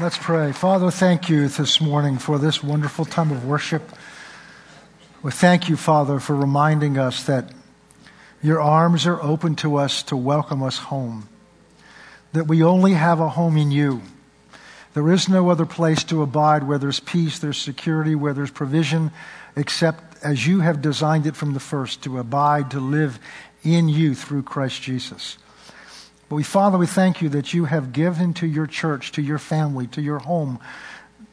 Let's pray. Father, thank you this morning for this wonderful time of worship. We thank you, Father, for reminding us that your arms are open to us to welcome us home, that we only have a home in you. There is no other place to abide where there's peace, there's security, where there's provision, except as you have designed it from the first to abide, to live in you through Christ Jesus. But we, Father, we thank you that you have given to your church, to your family, to your home,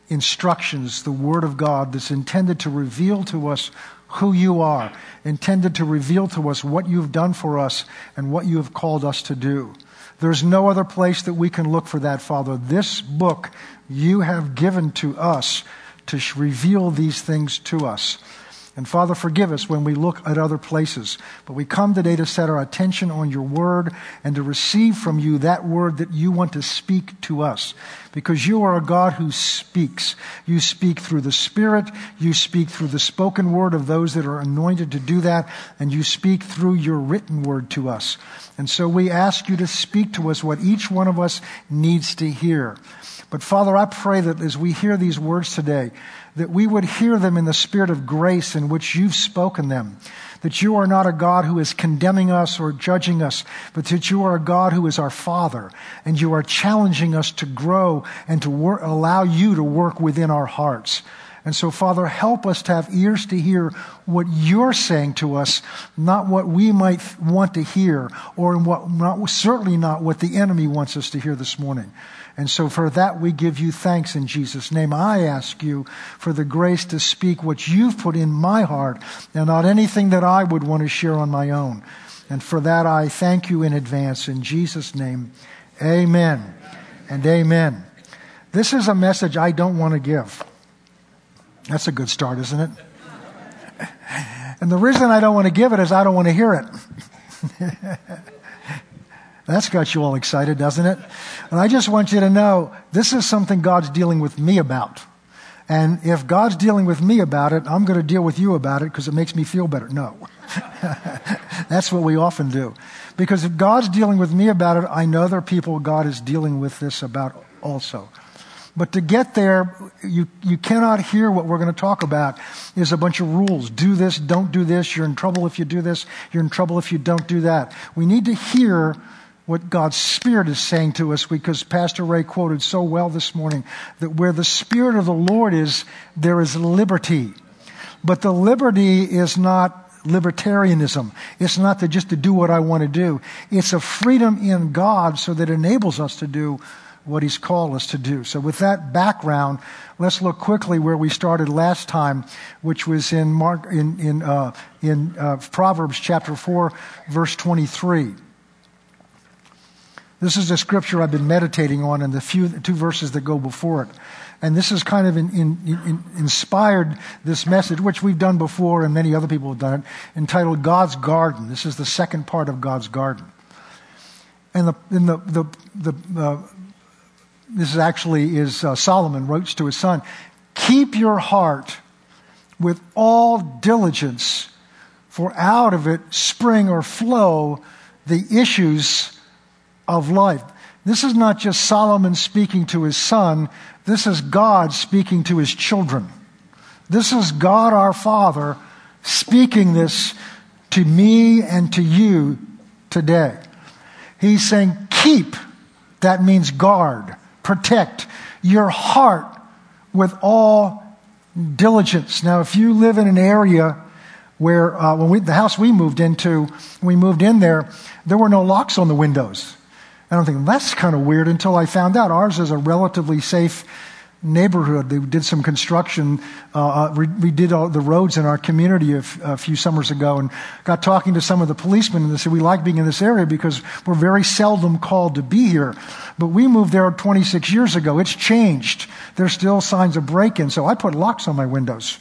instructions, the Word of God that's intended to reveal to us who you are, intended to reveal to us what you've done for us and what you have called us to do. There's no other place that we can look for that, Father. This book you have given to us to reveal these things to us. And Father, forgive us when we look at other places. But we come today to set our attention on your word and to receive from you that word that you want to speak to us. Because you are a God who speaks. You speak through the Spirit. You speak through the spoken word of those that are anointed to do that. And you speak through your written word to us. And so we ask you to speak to us what each one of us needs to hear. But Father, I pray that as we hear these words today, that we would hear them in the spirit of grace in which you've spoken them. That you are not a God who is condemning us or judging us, but that you are a God who is our Father, and you are challenging us to grow and to wor- allow you to work within our hearts. And so, Father, help us to have ears to hear what you're saying to us, not what we might want to hear, or what, not, certainly not what the enemy wants us to hear this morning. And so for that we give you thanks in Jesus' name. I ask you for the grace to speak what you've put in my heart and not anything that I would want to share on my own. And for that I thank you in advance in Jesus' name. Amen and amen. This is a message I don't want to give. That's a good start, isn't it? And the reason I don't want to give it is I don't want to hear it. That's got you all excited, doesn't it? And I just want you to know this is something God's dealing with me about. And if God's dealing with me about it, I'm going to deal with you about it because it makes me feel better. No. That's what we often do. Because if God's dealing with me about it, I know there are people God is dealing with this about also. But to get there, you, you cannot hear what we're going to talk about is a bunch of rules. Do this, don't do this. You're in trouble if you do this. You're in trouble if you don't do that. We need to hear what God's Spirit is saying to us because Pastor Ray quoted so well this morning that where the Spirit of the Lord is, there is liberty. But the liberty is not libertarianism. It's not to just to do what I want to do. It's a freedom in God so that enables us to do what He's called us to do. So with that background, let's look quickly where we started last time, which was in Mark, in, in, uh, in uh, Proverbs chapter 4, verse 23. This is a scripture I've been meditating on in the few two verses that go before it. And this has kind of in, in, in inspired this message, which we've done before and many other people have done it, entitled God's Garden. This is the second part of God's Garden. And the, in the, the, the uh, this is actually is uh, Solomon wrote to his son, keep your heart with all diligence, for out of it spring or flow the issues of life. This is not just Solomon speaking to his son, this is God speaking to his children. This is God our Father speaking this to me and to you today. He's saying, keep, that means guard, protect your heart with all diligence. Now, if you live in an area where, uh, when we, the house we moved into, we moved in there, there were no locks on the windows. And I'm thinking, that's kind of weird until I found out ours is a relatively safe neighborhood. They did some construction, uh, uh we did all the roads in our community a few summers ago and got talking to some of the policemen and they said, we like being in this area because we're very seldom called to be here. But we moved there 26 years ago. It's changed. There's still signs of break-in. So I put locks on my windows.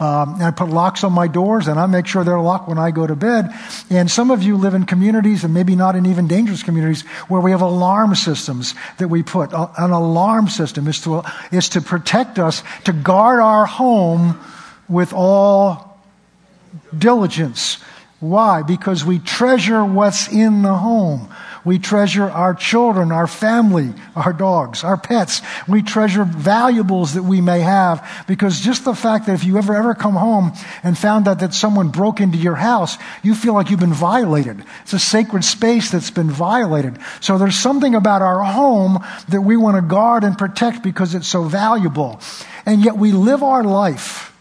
Um, I put locks on my doors and I make sure they're locked when I go to bed. And some of you live in communities and maybe not in even dangerous communities where we have alarm systems that we put. An alarm system is to, is to protect us, to guard our home with all diligence. Why? Because we treasure what's in the home. We treasure our children, our family, our dogs, our pets. We treasure valuables that we may have because just the fact that if you ever, ever come home and found out that someone broke into your house, you feel like you've been violated. It's a sacred space that's been violated. So there's something about our home that we want to guard and protect because it's so valuable. And yet we live our life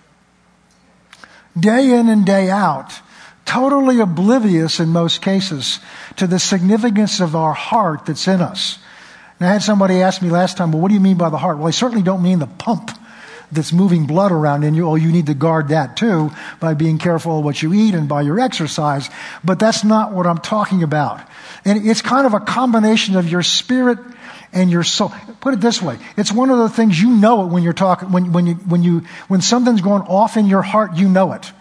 day in and day out, totally oblivious in most cases to the significance of our heart that's in us. And I had somebody ask me last time, well, what do you mean by the heart? Well, I certainly don't mean the pump that's moving blood around in you. Oh, you need to guard that too by being careful what you eat and by your exercise. But that's not what I'm talking about. And it's kind of a combination of your spirit and your soul. Put it this way. It's one of the things you know it when you're talking, when, when you, when you, when something's going off in your heart, you know it.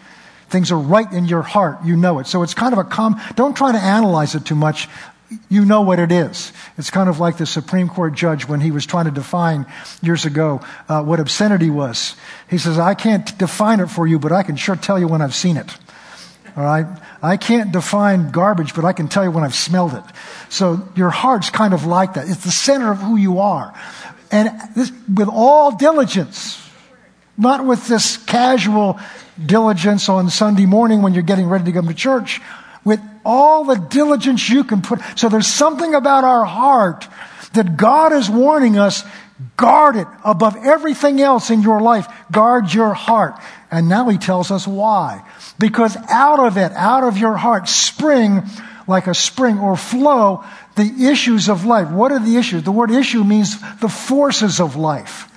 Things are right in your heart, you know it. So it's kind of a com, don't try to analyze it too much. You know what it is. It's kind of like the Supreme Court judge when he was trying to define years ago uh, what obscenity was. He says, I can't define it for you, but I can sure tell you when I've seen it. All right? I can't define garbage, but I can tell you when I've smelled it. So your heart's kind of like that. It's the center of who you are. And this, with all diligence, not with this casual diligence on Sunday morning when you're getting ready to come to church, with all the diligence you can put. So there's something about our heart that God is warning us guard it above everything else in your life. Guard your heart. And now he tells us why. Because out of it, out of your heart, spring like a spring or flow the issues of life. What are the issues? The word issue means the forces of life.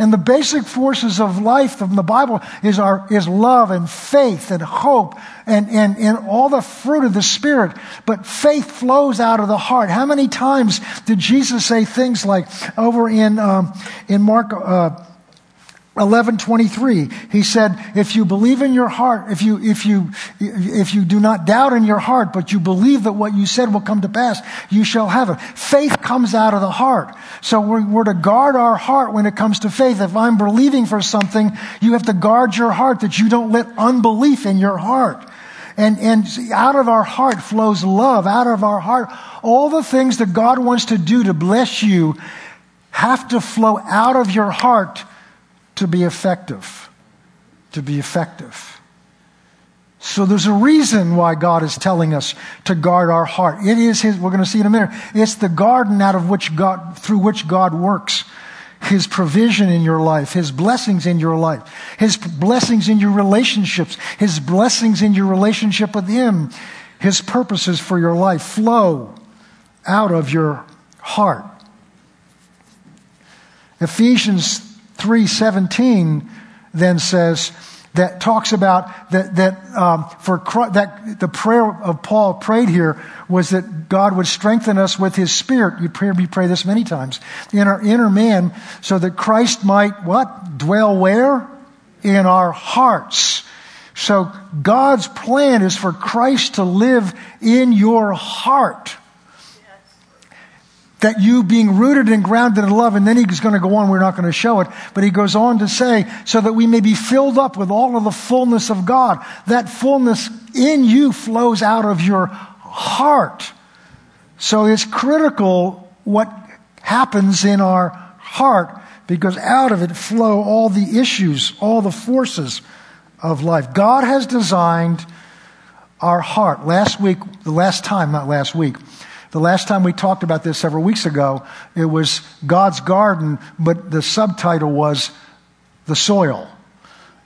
And the basic forces of life from the Bible is our, is love and faith and hope and, and, and all the fruit of the Spirit. But faith flows out of the heart. How many times did Jesus say things like over in, um, in Mark, uh, 1123 he said if you believe in your heart if you if you if you do not doubt in your heart but you believe that what you said will come to pass you shall have it. Faith comes out of the heart. So we're, we're to guard our heart when it comes to faith. If i'm believing for something you have to guard your heart that you don't let unbelief in your heart. And, and out of our heart flows love. Out of our heart all the things that god wants to do to bless you have to flow out of your heart to be effective. To be effective. So there's a reason why God is telling us to guard our heart. It is His, we're going to see in a minute, it's the garden out of which God, through which God works. His provision in your life, His blessings in your life, His blessings in your relationships, His blessings in your relationship with Him, His purposes for your life flow out of your heart. Ephesians 3:17 then says that talks about that that um, for Christ, that the prayer of Paul prayed here was that God would strengthen us with His Spirit. You pray, we pray this many times in our inner man, so that Christ might what dwell where in our hearts. So God's plan is for Christ to live in your heart that you being rooted and grounded in love, and then he's going to go on, we're not going to show it, but he goes on to say, so that we may be filled up with all of the fullness of God. That fullness in you flows out of your heart. So it's critical what happens in our heart because out of it flow all the issues, all the forces of life. God has designed our heart. Last week, the last time, not last week, the last time we talked about this several weeks ago, it was God's garden, but the subtitle was the soil.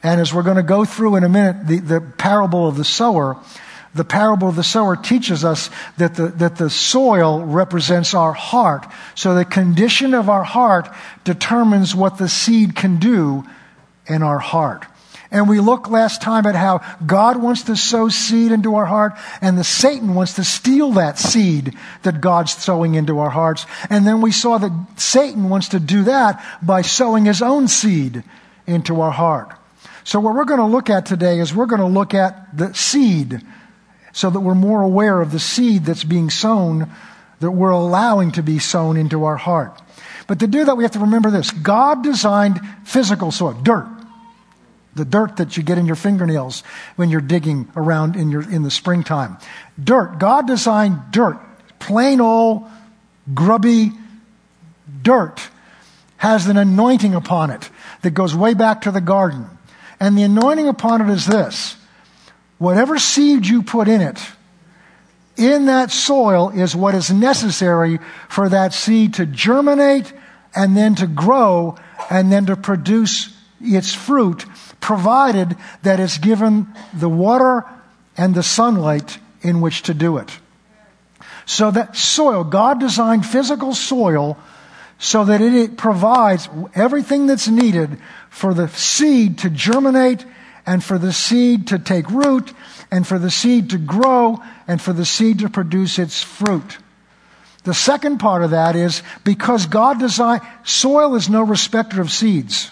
And as we're going to go through in a minute, the, the parable of the sower, the parable of the sower teaches us that the, that the soil represents our heart. So the condition of our heart determines what the seed can do in our heart. And we looked last time at how God wants to sow seed into our heart, and the Satan wants to steal that seed that God's sowing into our hearts. And then we saw that Satan wants to do that by sowing his own seed into our heart. So what we're going to look at today is we're going to look at the seed so that we're more aware of the seed that's being sown, that we're allowing to be sown into our heart. But to do that, we have to remember this. God designed physical soil, dirt the dirt that you get in your fingernails when you're digging around in, your, in the springtime. Dirt. God designed dirt, plain old grubby dirt has an anointing upon it that goes way back to the garden. And the anointing upon it is this whatever seed you put in it, in that soil is what is necessary for that seed to germinate and then to grow and then to produce its fruit, provided that it's given the water and the sunlight in which to do it. So that soil, God designed physical soil so that it provides everything that's needed for the seed to germinate and for the seed to take root and for the seed to grow and for the seed to produce its fruit. The second part of that is because God designed, soil is no respecter of seeds.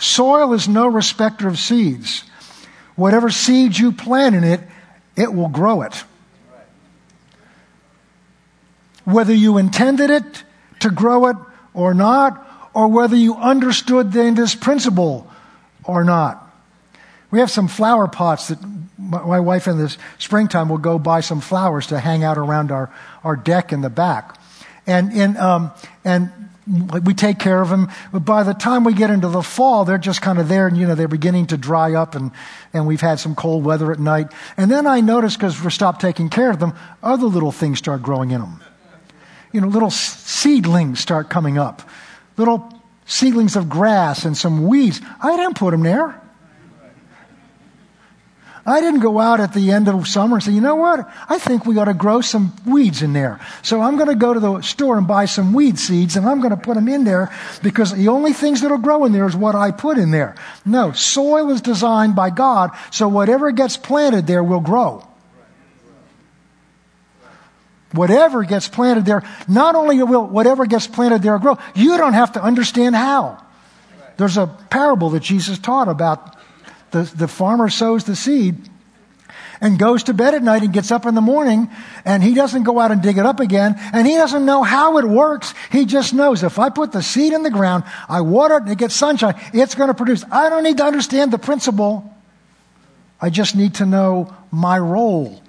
Soil is no respecter of seeds. Whatever seed you plant in it, it will grow it. Whether you intended it to grow it or not, or whether you understood this principle or not. We have some flower pots that my wife in the springtime will go buy some flowers to hang out around our, our deck in the back. And, and, um, and we take care of them. But by the time we get into the fall, they're just kind of there and, you know, they're beginning to dry up and, and we've had some cold weather at night. And then I notice because we stopped taking care of them, other little things start growing in them. You know, little seedlings start coming up. Little seedlings of grass and some weeds. I didn't put them there. I didn't go out at the end of summer and say, you know what? I think we ought to grow some weeds in there. So I'm going to go to the store and buy some weed seeds and I'm going to put them in there because the only things that'll grow in there is what I put in there. No, soil is designed by God, so whatever gets planted there will grow. Whatever gets planted there, not only will whatever gets planted there grow, you don't have to understand how. There's a parable that Jesus taught about the, the farmer sows the seed and goes to bed at night and gets up in the morning and he doesn't go out and dig it up again and he doesn't know how it works. He just knows if I put the seed in the ground, I water it and it gets sunshine, it's going to produce. I don't need to understand the principle. I just need to know my role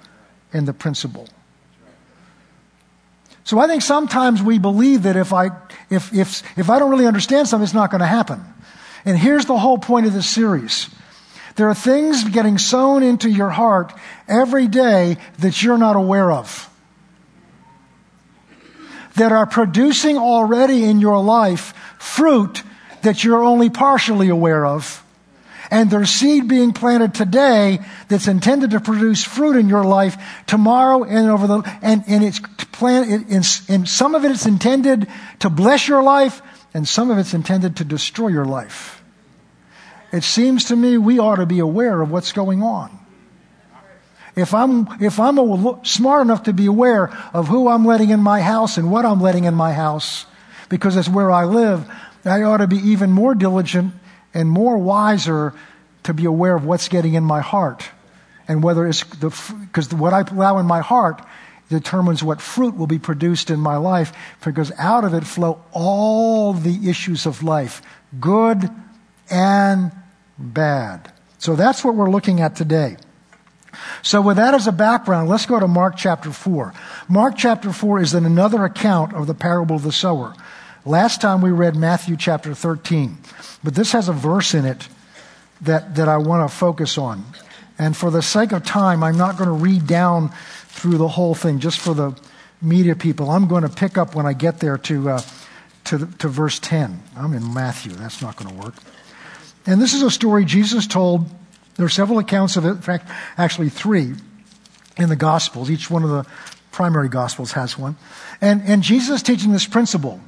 in the principle. So I think sometimes we believe that if I, if, if, if I don't really understand something, it's not going to happen. And here's the whole point of this series. There are things getting sown into your heart every day that you're not aware of. That are producing already in your life fruit that you're only partially aware of. And there's seed being planted today that's intended to produce fruit in your life tomorrow and over the, and, and it's plant, and some of it it is intended to bless your life and some of it's intended to destroy your life it seems to me we ought to be aware of what's going on. If I'm, if I'm a, smart enough to be aware of who I'm letting in my house and what I'm letting in my house, because it's where I live, I ought to be even more diligent and more wiser to be aware of what's getting in my heart. And whether it's the, because what I allow in my heart determines what fruit will be produced in my life, because out of it flow all the issues of life, good and bad. So that's what we're looking at today. So, with that as a background, let's go to Mark chapter 4. Mark chapter 4 is in another account of the parable of the sower. Last time we read Matthew chapter 13, but this has a verse in it that, that I want to focus on. And for the sake of time, I'm not going to read down through the whole thing just for the media people. I'm going to pick up when I get there to, uh, to, to verse 10. I'm in Matthew. That's not going to work. And this is a story Jesus told. There are several accounts of it, in fact, actually three in the Gospels. Each one of the primary Gospels has one. And, and Jesus teaching this principle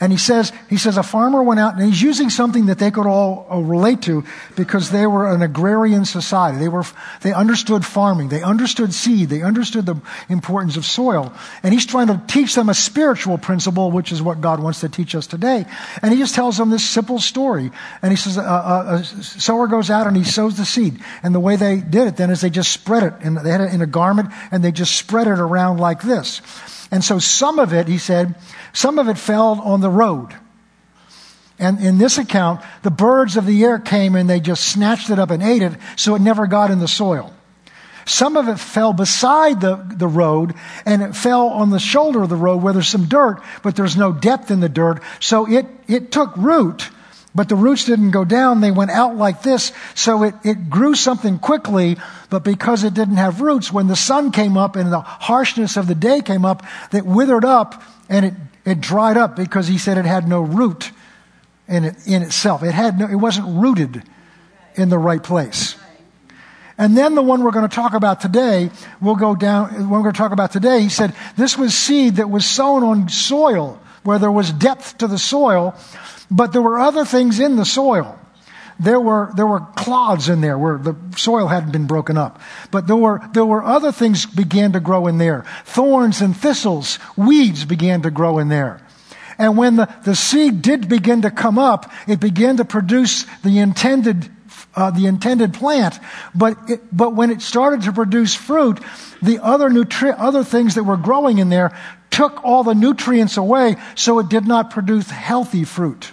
and he says, he says a farmer went out and he's using something that they could all uh, relate to because they were an agrarian society. They were, they understood farming. They understood seed. They understood the importance of soil. And he's trying to teach them a spiritual principle, which is what God wants to teach us today. And he just tells them this simple story. And he says, a, a, a sower goes out and he sows the seed. And the way they did it then is they just spread it and they had it in a garment and they just spread it around like this. And so some of it, he said, some of it fell on the road. And in this account, the birds of the air came and they just snatched it up and ate it, so it never got in the soil. Some of it fell beside the, the road and it fell on the shoulder of the road where there's some dirt, but there's no depth in the dirt. So it, it took root, but the roots didn't go down. They went out like this. So it, it grew something quickly, but because it didn't have roots, when the sun came up and the harshness of the day came up, it withered up and it, it dried up because he said it had no root in, it, in itself. It, had no, it wasn't rooted in the right place. And then the one we're going to talk about today, we'll go down, we're going to talk about today, he said, this was seed that was sown on soil where there was depth to the soil, but there were other things in the soil. There were, there were clods in there where the soil hadn't been broken up. But there were, there were other things began to grow in there. Thorns and thistles, weeds began to grow in there. And when the, the seed did begin to come up, it began to produce the intended uh, the intended plant. But, it, but when it started to produce fruit, the other, nutri- other things that were growing in there took all the nutrients away, so it did not produce healthy fruit.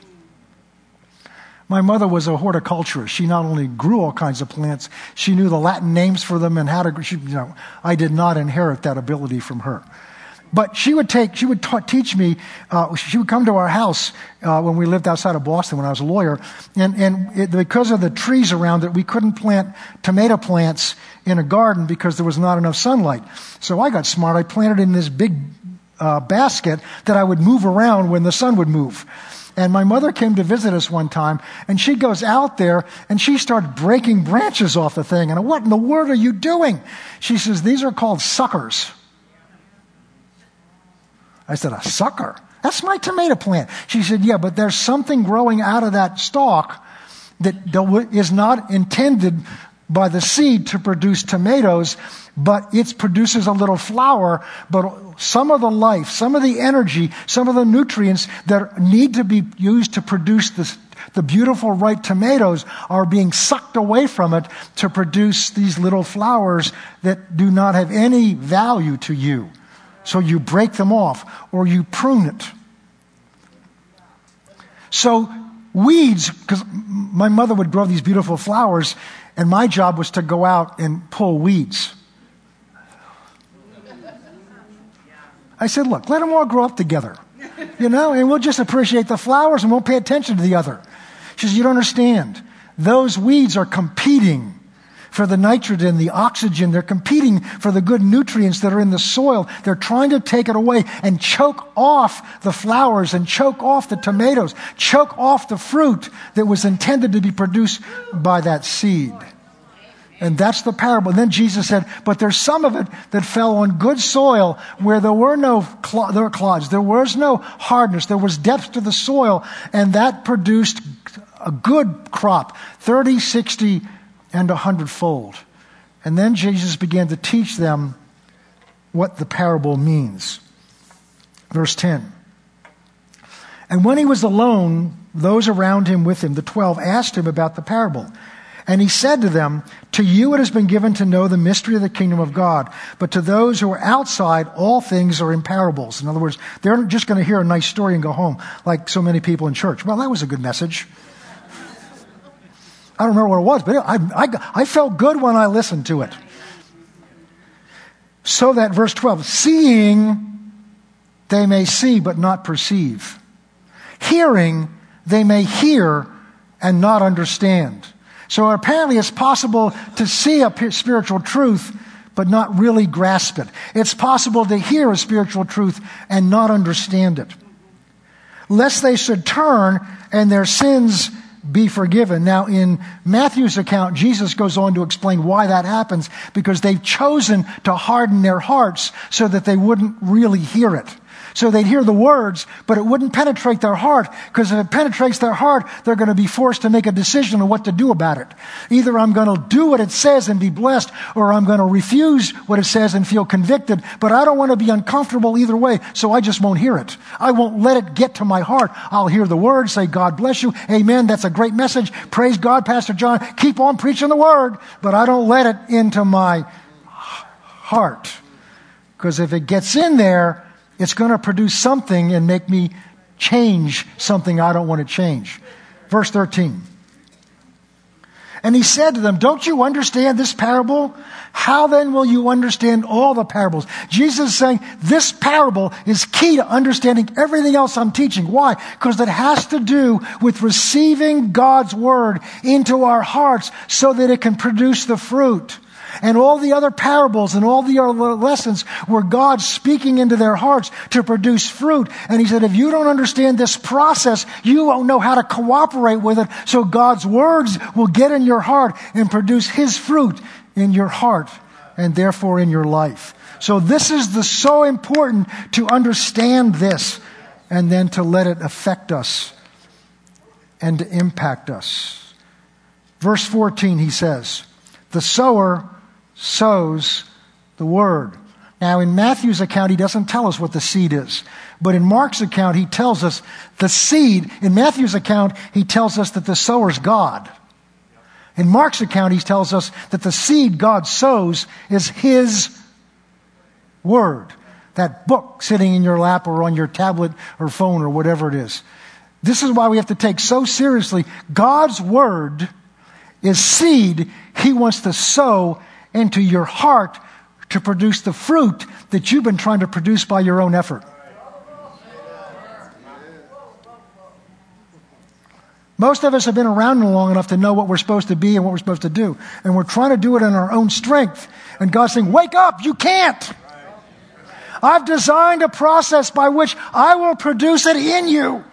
My mother was a horticulturist. She not only grew all kinds of plants, she knew the Latin names for them and how to, she, you know, I did not inherit that ability from her. But she would take, she would ta- teach me, uh, she would come to our house uh, when we lived outside of Boston when I was a lawyer. And, and it, because of the trees around it, we couldn't plant tomato plants in a garden because there was not enough sunlight. So I got smart. I planted in this big uh, basket that I would move around when the sun would move. And my mother came to visit us one time, and she goes out there and she started breaking branches off the thing. And what in the world are you doing? She says, These are called suckers. I said, A sucker? That's my tomato plant. She said, Yeah, but there's something growing out of that stalk that is not intended by the seed to produce tomatoes, but it produces a little flower. But some of the life, some of the energy, some of the nutrients that need to be used to produce this, the beautiful ripe tomatoes are being sucked away from it to produce these little flowers that do not have any value to you. So you break them off or you prune it. So weeds, because my mother would grow these beautiful flowers, and my job was to go out and pull weeds. I said, look, let them all grow up together, you know, and we'll just appreciate the flowers and won't pay attention to the other. She says, you don't understand. Those weeds are competing for the nitrogen, the oxygen. They're competing for the good nutrients that are in the soil. They're trying to take it away and choke off the flowers and choke off the tomatoes, choke off the fruit that was intended to be produced by that seed. And that's the parable. And then Jesus said, but there's some of it that fell on good soil where there were no cl- there were clods. There was no hardness. There was depth to the soil. And that produced a good crop, 30, 60, and a hundredfold. And then Jesus began to teach them what the parable means. Verse 10. And when he was alone, those around him with him, the twelve, asked him about the parable. And he said to them, To you it has been given to know the mystery of the kingdom of God, but to those who are outside, all things are in parables. In other words, they're just going to hear a nice story and go home, like so many people in church. Well, that was a good message. I don't remember what it was, but I, I, I felt good when I listened to it. So that, verse 12, seeing they may see but not perceive. Hearing they may hear and not understand. So apparently it's possible to see a spiritual truth but not really grasp it. It's possible to hear a spiritual truth and not understand it. Lest they should turn and their sins be forgiven. Now, in Matthew's account, Jesus goes on to explain why that happens because they've chosen to harden their hearts so that they wouldn't really hear it. So they'd hear the words, but it wouldn't penetrate their heart, because if it penetrates their heart, they're going to be forced to make a decision on what to do about it. Either I'm going to do what it says and be blessed, or I'm going to refuse what it says and feel convicted, but I don't want to be uncomfortable either way, so I just won't hear it. I won't let it get to my heart. I'll hear the word, say, God bless you, amen, that's a great message, praise God, Pastor John, keep on preaching the word, but I don't let it into my heart. Because if it gets in there, it's going to produce something and make me change something I don't want to change. Verse 13. And he said to them, Don't you understand this parable? How then will you understand all the parables? Jesus is saying this parable is key to understanding everything else I'm teaching. Why? Because it has to do with receiving God's word into our hearts so that it can produce the fruit. And all the other parables and all the other lessons were God speaking into their hearts to produce fruit. And he said, if you don't understand this process, you won't know how to cooperate with it. So God's words will get in your heart and produce his fruit in your heart and therefore in your life. So this is the so important to understand this and then to let it affect us and to impact us. Verse 14, he says, The sower sows the word. Now, in Matthew's account, he doesn't tell us what the seed is. But in Mark's account, he tells us the seed. In Matthew's account, he tells us that the sower's God. In Mark's account, he tells us that the seed God sows is His Word. That book sitting in your lap or on your tablet or phone or whatever it is. This is why we have to take so seriously God's Word is seed He wants to sow into your heart to produce the fruit that you've been trying to produce by your own effort. Most of us have been around long enough to know what we're supposed to be and what we're supposed to do. And we're trying to do it in our own strength. And God's saying, wake up, you can't. I've designed a process by which I will produce it in you.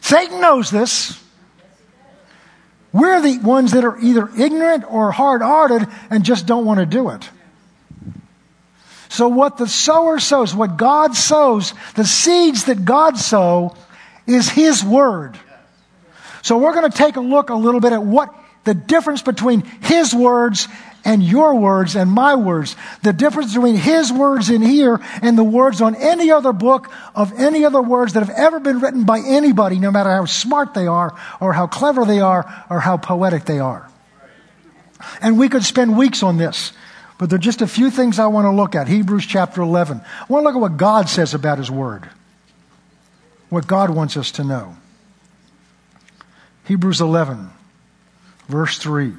Satan knows this. We're the ones that are either ignorant or hard hearted and just don't want to do it. So, what the sower sows, what God sows, the seeds that God sow, is His Word. So we're going to take a look a little bit at what the difference between His words and your words and my words. The difference between His words in here and the words on any other book of any other words that have ever been written by anybody, no matter how smart they are or how clever they are or how poetic they are. And we could spend weeks on this. But there are just a few things I want to look at. Hebrews chapter 11. I want to look at what God says about His Word what God wants us to know. Hebrews 11, verse 3.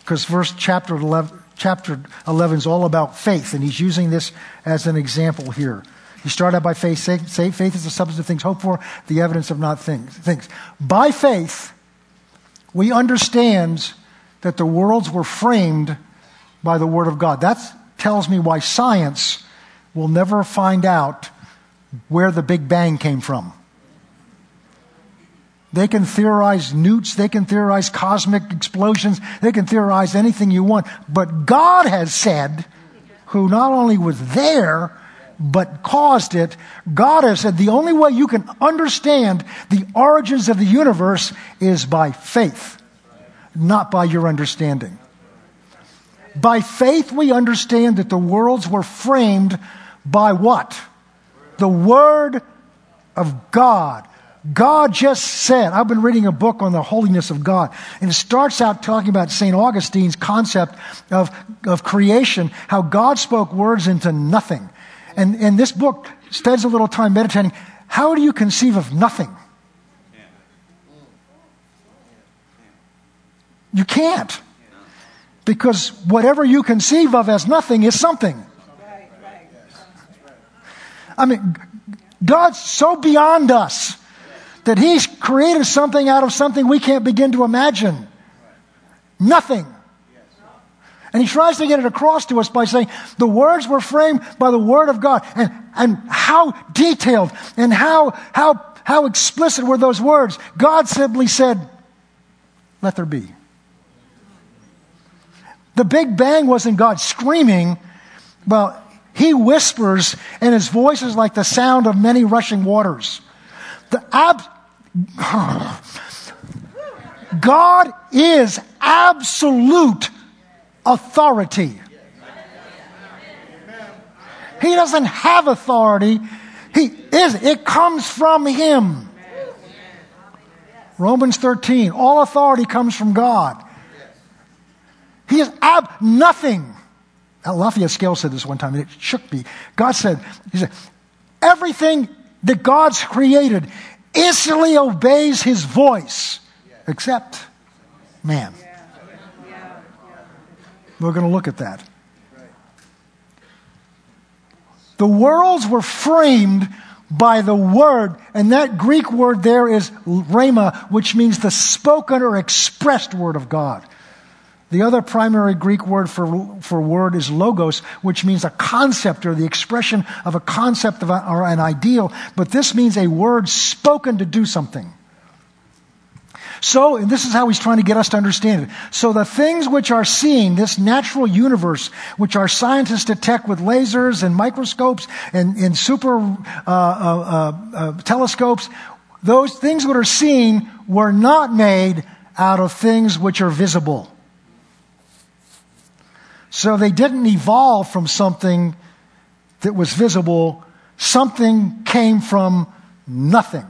Because verse chapter 11, chapter 11 is all about faith, and he's using this as an example here. He started out by faith. Say, say faith is the substance of things hoped for, the evidence of not things. things. By faith, we understand that the worlds were framed by the Word of God. That tells me why science will never find out where the Big Bang came from. They can theorize newts, they can theorize cosmic explosions, they can theorize anything you want. But God has said, who not only was there, but caused it, God has said the only way you can understand the origins of the universe is by faith, not by your understanding. By faith, we understand that the worlds were framed by what? the Word of God. God just said, I've been reading a book on the holiness of God, and it starts out talking about St. Augustine's concept of, of creation, how God spoke words into nothing. And, and this book spends a little time meditating. How do you conceive of nothing? You can't. Because whatever you conceive of as nothing is something. I mean, God's so beyond us that He's created something out of something we can't begin to imagine. Nothing. And he tries to get it across to us by saying the words were framed by the word of God. And, and how detailed and how, how, how explicit were those words? God simply said, let there be. The Big Bang wasn't God screaming. Well, he whispers, and his voice is like the sound of many rushing waters. The ab- God is absolute authority. He doesn't have authority. He is. It comes from Him. Romans 13. All authority comes from God. He is ab nothing Lafayette Scales said this one time, and it shook me. God said, He said, everything that God's created instantly obeys His voice except man. We're going to look at that. The worlds were framed by the word, and that Greek word there is rhema, which means the spoken or expressed word of God. The other primary Greek word for, for word is logos, which means a concept or the expression of a concept a, or an ideal, but this means a word spoken to do something. So, and this is how he's trying to get us to understand it. So the things which are seen, this natural universe, which our scientists detect with lasers and microscopes and, and super uh, uh, uh, uh telescopes, those things that are seen were not made out of things which are visible. So they didn't evolve from something that was visible. Something came from nothing.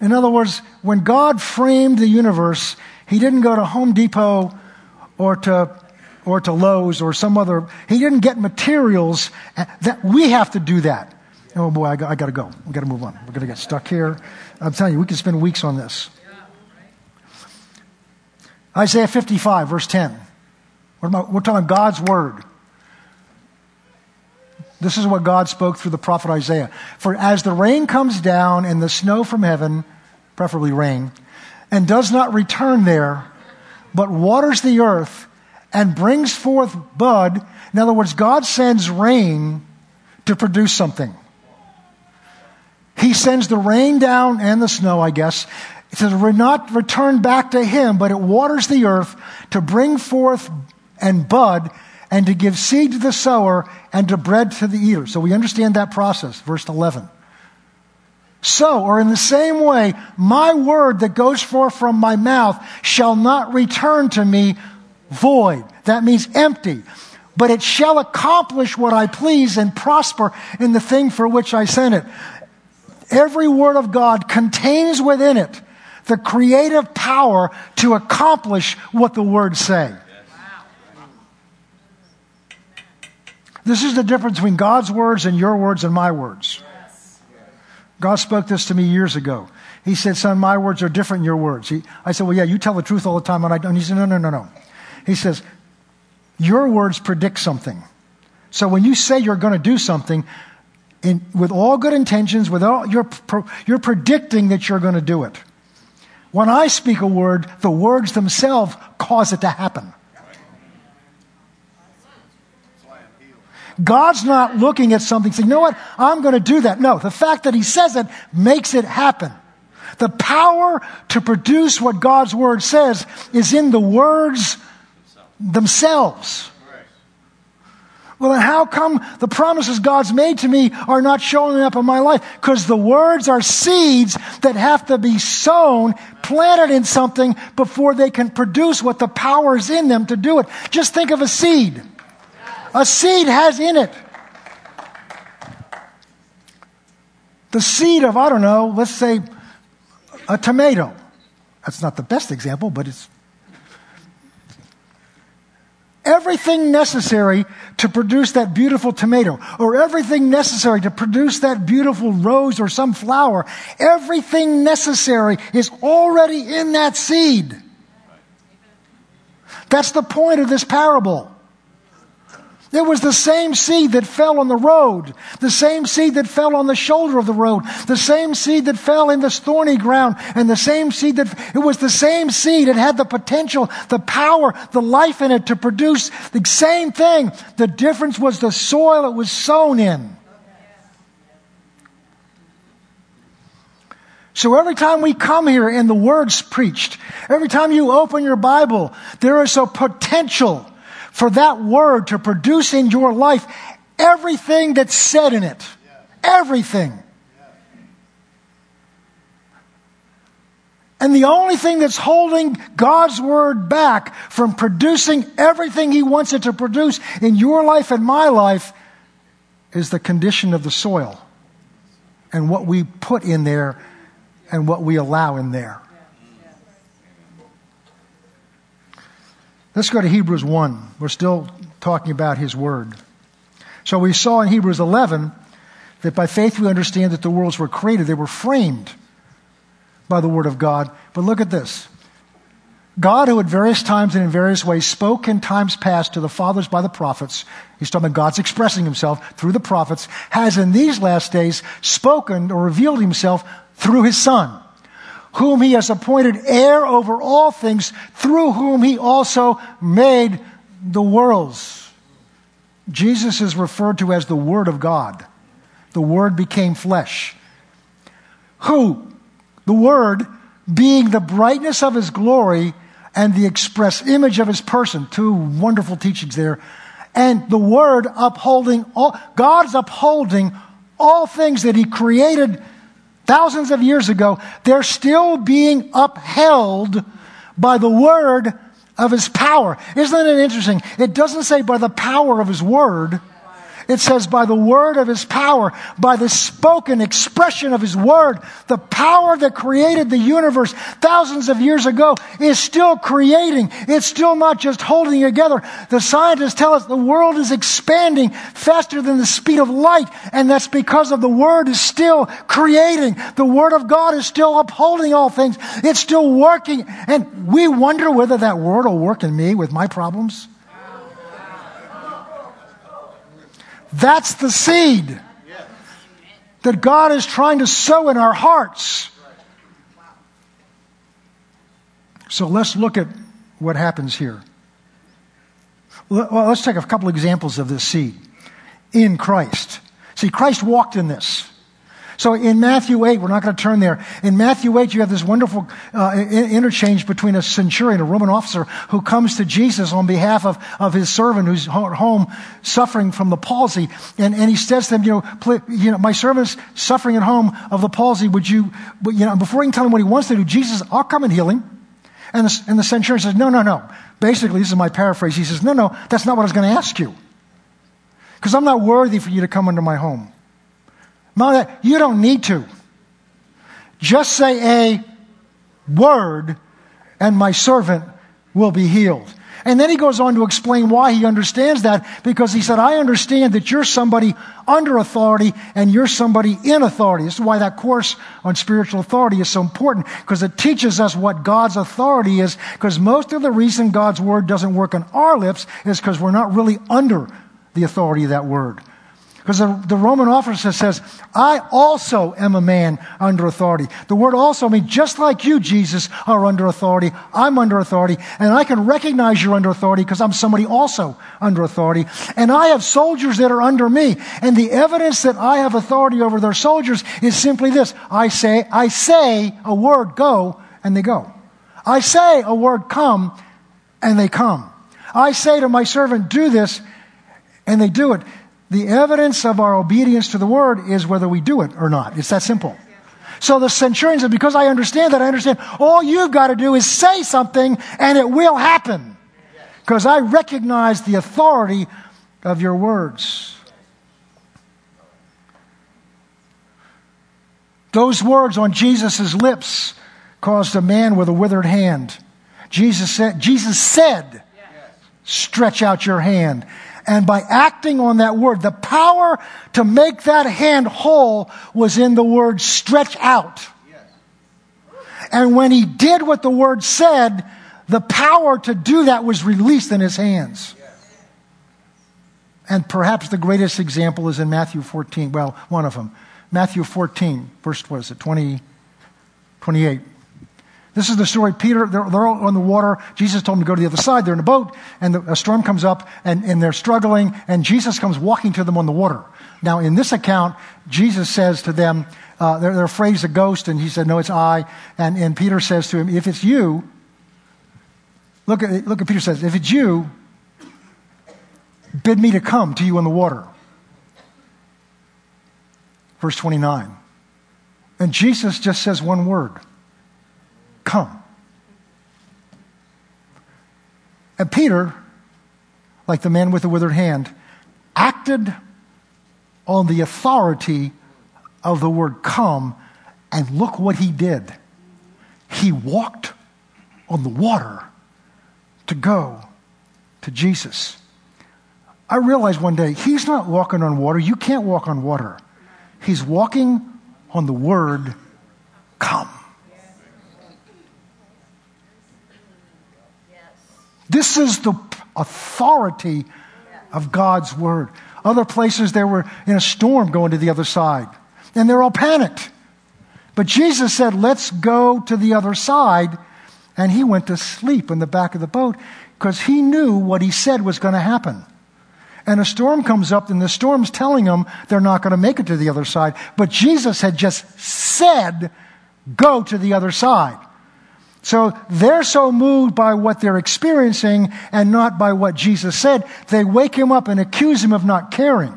In other words, when God framed the universe, He didn't go to Home Depot or to, or to Lowe's or some other, He didn't get materials that we have to do that. Oh boy, I got, I got to go. We got to move on. We're going to get stuck here. I'm telling you, we can spend weeks on this. Isaiah 55, verse 10. We're talking God's word. This is what God spoke through the prophet Isaiah. For as the rain comes down and the snow from heaven, preferably rain, and does not return there, but waters the earth and brings forth bud. In other words, God sends rain to produce something. He sends the rain down and the snow, I guess, to not return back to Him, but it waters the earth to bring forth and bud and to give seed to the sower and to bread to the eater. So we understand that process. Verse 11. So, or in the same way, my word that goes forth from my mouth shall not return to me void. That means empty. But it shall accomplish what I please and prosper in the thing for which I sent it. Every word of God contains within it the creative power to accomplish what the words say. This is the difference between God's words and your words and my words. God spoke this to me years ago. He said, Son, my words are different than your words. He, I said, Well, yeah, you tell the truth all the time. And, I, he said, No, no, no, no. He says, Your words predict something. So when you say you're going to do something, in, with all good intentions, with all, you're, you're predicting that you're going to do it. When I speak a word, the words themselves cause it to happen. God's not looking at something saying, you know what, I'm going to do that. No, the fact that He says it makes it happen. The power to produce what God's Word says is in the words themselves. Well, then how come the promises God's made to me are not showing up in my life? Because the words are seeds that have to be sown, planted in something before they can produce what the power is in them to do it. Just think of a seed. A seed has in it the seed of, I don't know, let's say a tomato. That's not the best example, but it's everything necessary to produce that beautiful tomato, or everything necessary to produce that beautiful rose or some flower. Everything necessary is already in that seed. That's the point of this parable. It was the same seed that fell on the road, the same seed that fell on the shoulder of the road, the same seed that fell in this thorny ground, and the same seed that, it was the same seed. It had the potential, the power, the life in it to produce the same thing. The difference was the soil it was sown in. So every time we come here and the word's preached, every time you open your Bible, there is a potential for that word to produce in your life everything that's said in it. Everything. And the only thing that's holding God's word back from producing everything He wants it to produce in your life and my life is the condition of the soil and what we put in there and what we allow in there. Let's go to Hebrews 1. We're still talking about his word. So we saw in Hebrews 11 that by faith we understand that the worlds were created, they were framed by the word of God. But look at this. God, who at various times and in various ways spoke in times past to the fathers by the prophets, he's talking about God's expressing himself through the prophets, has in these last days spoken or revealed himself through his Son, whom he has appointed heir over all things, through whom he also made the worlds. Jesus is referred to as the Word of God. The Word became flesh. Who? The Word, being the brightness of his glory and the express image of his person. Two wonderful teachings there. And the word upholding all, God's upholding all things that he created thousands of years ago. They're still being upheld by the word of his power. Isn't it interesting? It doesn't say by the power of his word. It says, by the word of his power, by the spoken expression of his word, the power that created the universe thousands of years ago is still creating. It's still not just holding together. The scientists tell us the world is expanding faster than the speed of light, and that's because of the word is still creating. The word of God is still upholding all things. It's still working. And we wonder whether that word will work in me with my problems. That's the seed that God is trying to sow in our hearts. So let's look at what happens here. Well, let's take a couple examples of this seed in Christ. See, Christ walked in this. So in Matthew 8, we're not going to turn there. In Matthew 8, you have this wonderful uh, interchange between a centurion, a Roman officer, who comes to Jesus on behalf of, of his servant who's home suffering from the palsy. And, and he says to him, you know, you know, my servant's suffering at home of the palsy. Would you, you know, before he can tell him what he wants to do, Jesus, I'll come and heal him. And the, and the centurion says, no, no, no. Basically, this is my paraphrase. He says, no, no, that's not what I was going to ask you. Because I'm not worthy for you to come into my home. Mother, you don't need to. Just say a word, and my servant will be healed. And then he goes on to explain why he understands that because he said, I understand that you're somebody under authority and you're somebody in authority. This is why that course on spiritual authority is so important because it teaches us what God's authority is because most of the reason God's word doesn't work on our lips is because we're not really under the authority of that word. Because the, the, Roman officer says, I also am a man under authority. The word also means just like you, Jesus, are under authority, I'm under authority, and I can recognize you're under authority because I'm somebody also under authority. And I have soldiers that are under me. And the evidence that I have authority over their soldiers is simply this. I say, I say a word, go, and they go. I say a word, come, and they come. I say to my servant, do this, and they do it. The evidence of our obedience to the word is whether we do it or not. It's that simple. So the centurion said, because I understand that, I understand all you've got to do is say something and it will happen. Because I recognize the authority of your words. Those words on Jesus' lips caused a man with a withered hand. Jesus said, Jesus said, stretch out your hand. And by acting on that word, the power to make that hand whole was in the word stretch out. And when he did what the word said, the power to do that was released in his hands. And perhaps the greatest example is in Matthew 14. Well, one of them. Matthew 14, verse, what is it, 20, 28. This is the story. Peter, they're, they're on the water. Jesus told them to go to the other side. They're in a boat, and the, a storm comes up, and, and they're struggling, and Jesus comes walking to them on the water. Now, in this account, Jesus says to them, uh, they're, they're afraid he's a ghost, and he said, No, it's I. And, and Peter says to him, If it's you, look at, look at Peter says, If it's you, bid me to come to you on the water. Verse 29. And Jesus just says one word Come. And Peter, like the man with the withered hand, acted on the authority of the word come, and look what he did. He walked on the water to go to Jesus. I realized one day, he's not walking on water. You can't walk on water. He's walking on the word come. This is the authority of God's word. Other places they were in a storm going to the other side, and they're all panicked. But Jesus said, Let's go to the other side. And he went to sleep in the back of the boat because he knew what he said was going to happen. And a storm comes up, and the storm's telling them they're not going to make it to the other side. But Jesus had just said, Go to the other side. So they're so moved by what they're experiencing and not by what Jesus said, they wake him up and accuse him of not caring.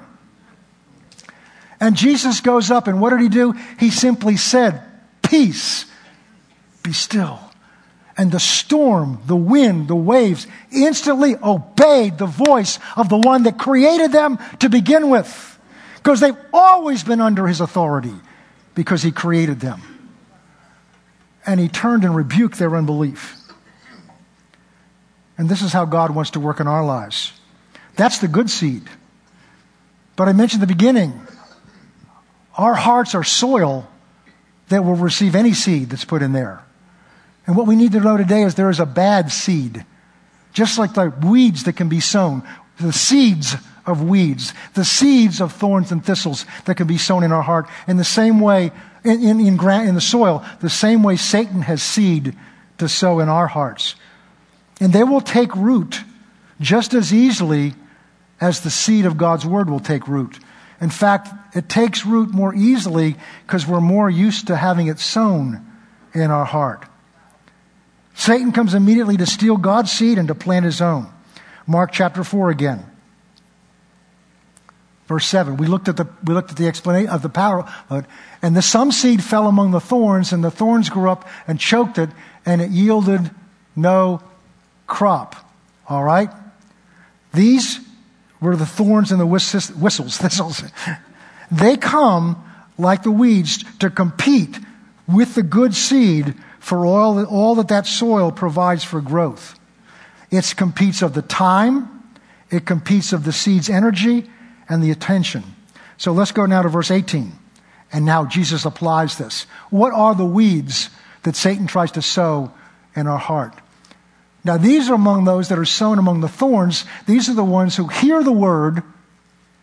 And Jesus goes up, and what did he do? He simply said, Peace, be still. And the storm, the wind, the waves instantly obeyed the voice of the one that created them to begin with. Because they've always been under his authority, because he created them and he turned and rebuked their unbelief. And this is how God wants to work in our lives. That's the good seed. But I mentioned at the beginning, our hearts are soil that will receive any seed that's put in there. And what we need to know today is there is a bad seed. Just like the weeds that can be sown, the seeds of weeds, the seeds of thorns and thistles that can be sown in our heart. In the same way, in, in, in, in the soil, the same way Satan has seed to sow in our hearts. And they will take root just as easily as the seed of God's word will take root. In fact, it takes root more easily because we're more used to having it sown in our heart. Satan comes immediately to steal God's seed and to plant his own. Mark chapter 4 again. Verse 7. We looked at the, we looked at the explanation of the power. And the some seed fell among the thorns, and the thorns grew up and choked it, and it yielded no crop. All right? These were the thorns and the whistles, thistles. They come like the weeds to compete with the good seed for all that, all that that soil provides for growth. It competes of the time, it competes of the seed's energy, and the attention. So let's go now to verse 18. And now Jesus applies this. What are the weeds that Satan tries to sow in our heart? Now, these are among those that are sown among the thorns. These are the ones who hear the word.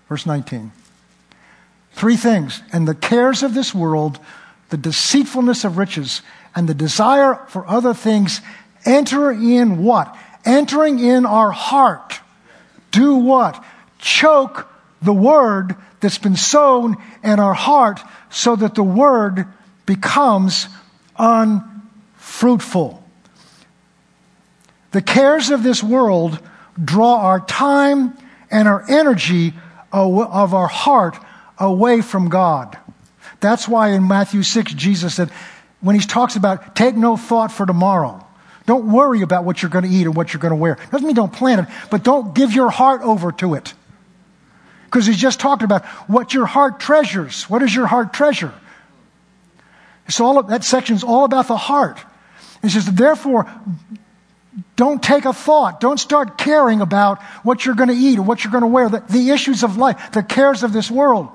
Verse 19. Three things. And the cares of this world, the deceitfulness of riches, and the desire for other things enter in what? Entering in our heart. Do what? Choke the word that's been sown in our heart so that the word becomes unfruitful. The cares of this world draw our time and our energy of our heart away from God. That's why in Matthew 6, Jesus said, when he talks about take no thought for tomorrow, don't worry about what you're going to eat or what you're going to wear. Doesn't mean don't plan it, but don't give your heart over to it. Because he's just talking about what your heart treasures. What is your heart treasure? It's all, that section is all about the heart. He says, therefore, don't take a thought. Don't start caring about what you're going to eat or what you're going to wear, the, the issues of life, the cares of this world.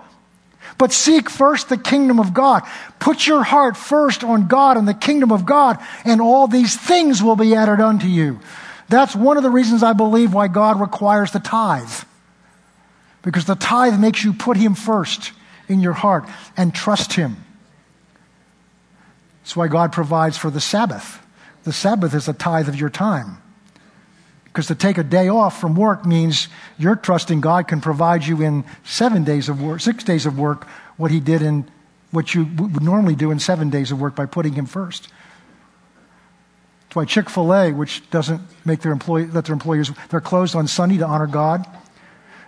But seek first the kingdom of God. Put your heart first on God and the kingdom of God, and all these things will be added unto you. That's one of the reasons I believe why God requires the tithe. Because the tithe makes you put Him first in your heart and trust Him. That's why God provides for the Sabbath. The Sabbath is a tithe of your time. Because to take a day off from work means you're trusting God can provide you in seven days of work, six days of work, what He did in what you would normally do in seven days of work by putting Him first. That's why Chick fil A, which doesn't make their employee, let their employees, they're closed on Sunday to honor God.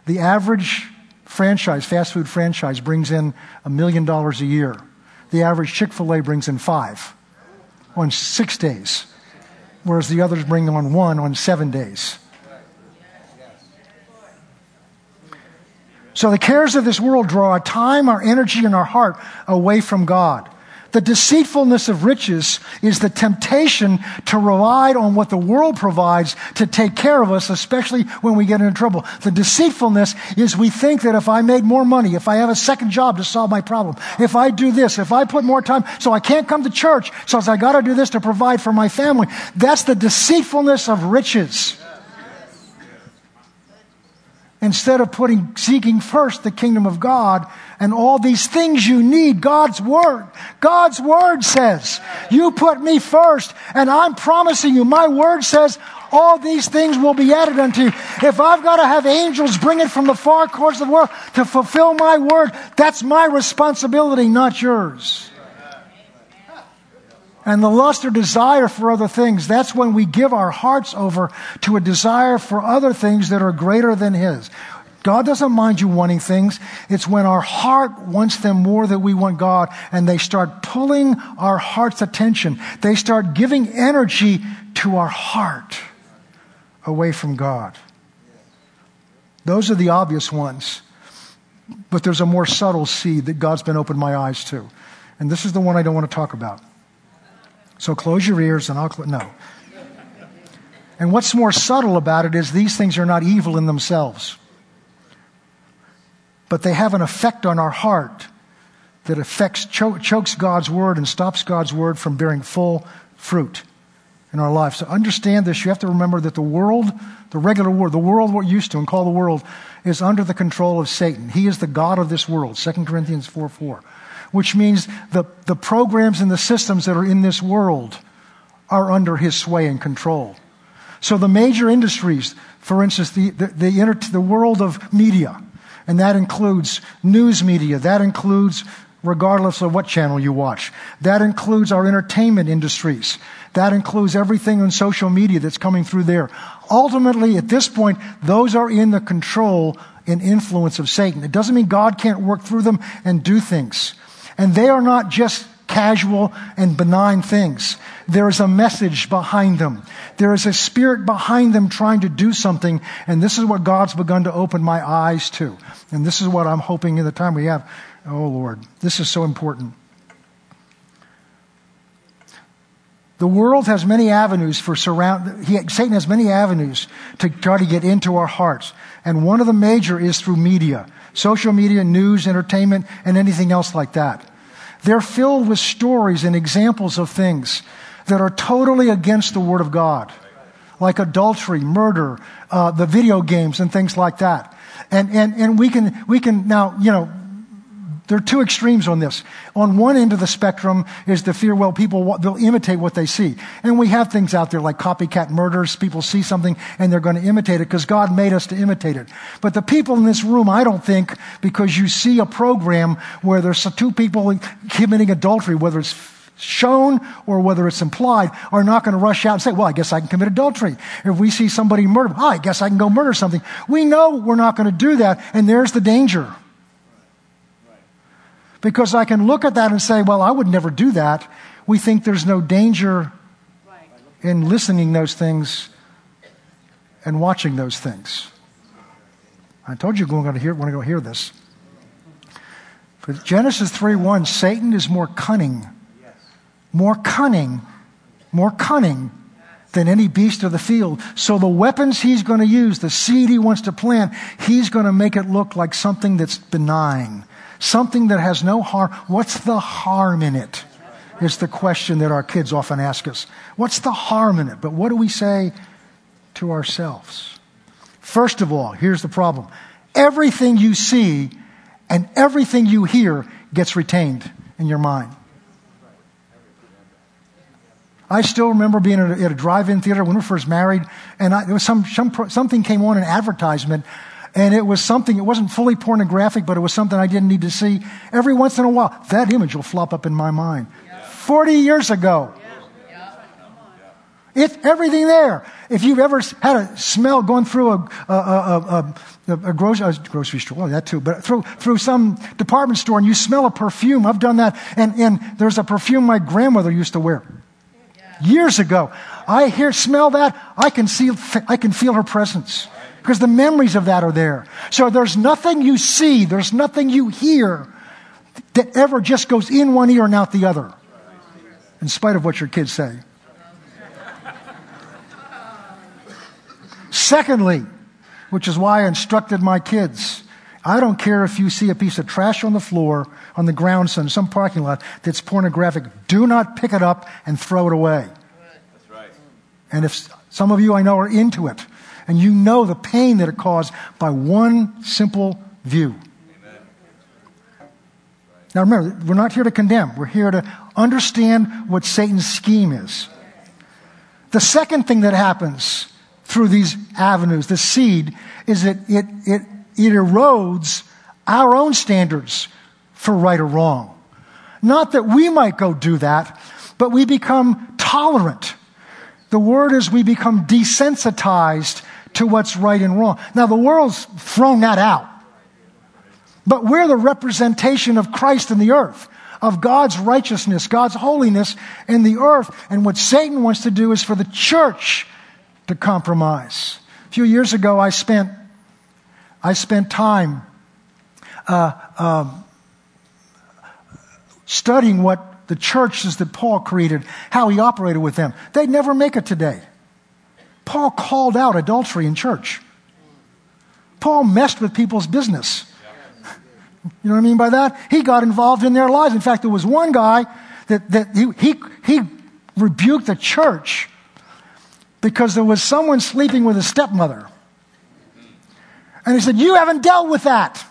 The average franchise, fast food franchise, brings in a million dollars a year. The average Chick fil A brings in five on six days, whereas the others bring on one on seven days. So the cares of this world draw our time, our energy, and our heart away from God. The deceitfulness of riches is the temptation to rely on what the world provides to take care of us, especially when we get into trouble. The deceitfulness is we think that if I made more money, if I have a second job to solve my problem, if I do this, if I put more time, so I can't come to church, so I got to do this to provide for my family. That's the deceitfulness of riches. Instead of putting, seeking first the kingdom of God and all these things you need, God's word. God's word says, you put me first and I'm promising you, my word says, all these things will be added unto you. If I've got to have angels bring it from the far corners of the world to fulfill my word, that's my responsibility, not yours. And the lust or desire for other things, that's when we give our hearts over to a desire for other things that are greater than His. God doesn't mind you wanting things. It's when our heart wants them more than we want God, and they start pulling our heart's attention. They start giving energy to our heart away from God. Those are the obvious ones. But there's a more subtle seed that God's been opening my eyes to. And this is the one I don't want to talk about. So close your ears and I'll no. And what's more subtle about it is these things are not evil in themselves. But they have an effect on our heart that affects, cho- chokes God's word and stops God's word from bearing full fruit in our life. So understand this. You have to remember that the world, the regular world, the world we're used to and call the world, is under the control of Satan. He is the God of this world. 2 Corinthians 4 4 which means the, the programs and the systems that are in this world are under his sway and control. So the major industries, for instance, the, the, the, inter, the world of media, and that includes news media, that includes regardless of what channel you watch. That includes our entertainment industries. That includes everything on social media that's coming through there. Ultimately, at this point, those are in the control and influence of Satan. It doesn't mean God can't work through them and do things. And they are not just casual and benign things. There is a message behind them. There is a spirit behind them trying to do something. And this is what God's begun to open my eyes to. And this is what I'm hoping in the time we have. Oh Lord, this is so important. The world has many avenues for surround, he, Satan has many avenues to try to get into our hearts. And one of the major is through media social media, news, entertainment, and anything else like that. They're filled with stories and examples of things that are totally against the Word of God, like adultery, murder, uh, the video games, and things like that. And, and, and we can, we can now, you know, there are two extremes on this. On one end of the spectrum is the fear, well, people, they'll imitate what they see. And we have things out there like copycat murders. People see something and they're going to imitate it because God made us to imitate it. But the people in this room, I don't think, because you see a program where there's two people committing adultery, whether it's shown or whether it's implied, are not going to rush out and say, well, I guess I can commit adultery. If we see somebody murder, oh, I guess I can go murder something. We know we're not going to do that, and there's the danger. Because I can look at that and say, well, I would never do that. We think there's no danger in listening those things and watching those things. I told you going to hear, want to go hear this. But Genesis 3 1, Satan is more cunning, more cunning, more cunning than any beast of the field. So the weapons he's going to use, the seed he wants to plant, he's going to make it look like something that's benign, Something that has no harm. What's the harm in it? Is the question that our kids often ask us. What's the harm in it? But what do we say to ourselves? First of all, here's the problem. Everything you see and everything you hear gets retained in your mind. I still remember being at a, drive-in theater when we were first married, and I, was some, some, something came on an advertisement and it was something, it wasn't fully pornographic, but it was something I didn't need to see. Every once in a while, that image will flop up in my mind. 40 years ago. It's everything there. If you've ever had a smell going through a, a, a, a, a grocery, grocery store, well, that too, but through, through some department store and you smell a perfume, I've done that, and, and there's a perfume my grandmother used to wear years ago. I hear, smell that, I can see, I can feel her presence because the memories of that are there. So there's nothing you see, there's nothing you hear that ever just goes in one ear and out the other, in spite of what your kids say. Secondly, which is why I instructed my kids. I don't care if you see a piece of trash on the floor, on the ground, in some parking lot that's pornographic. Do not pick it up and throw it away. Right. And if some of you I know are into it, And you know the pain that it caused by one simple view. Now remember, we're not here to condemn. We're here to understand what Satan's scheme is. The second thing that happens through these avenues, the seed, is that it, it, it erodes our own standards for right or wrong. Not that we might go do that, but we become tolerant. The word is we become desensitized to what's right and wrong. Now, the world's thrown that out. But we're the representation of Christ in the earth, of God's righteousness, God's holiness in the earth. And what Satan wants to do is for the church to compromise. A few years ago, I spent, I spent time uh, um, studying what the churches that Paul created, how he operated with them. They'd never make it today. Paul called out adultery in church. Paul messed with people's business. You know what I mean by that? He got involved in their lives. In fact, there was one guy that, that he, he, he rebuked the church because there was someone sleeping with his stepmother. And he said, You haven't dealt with that.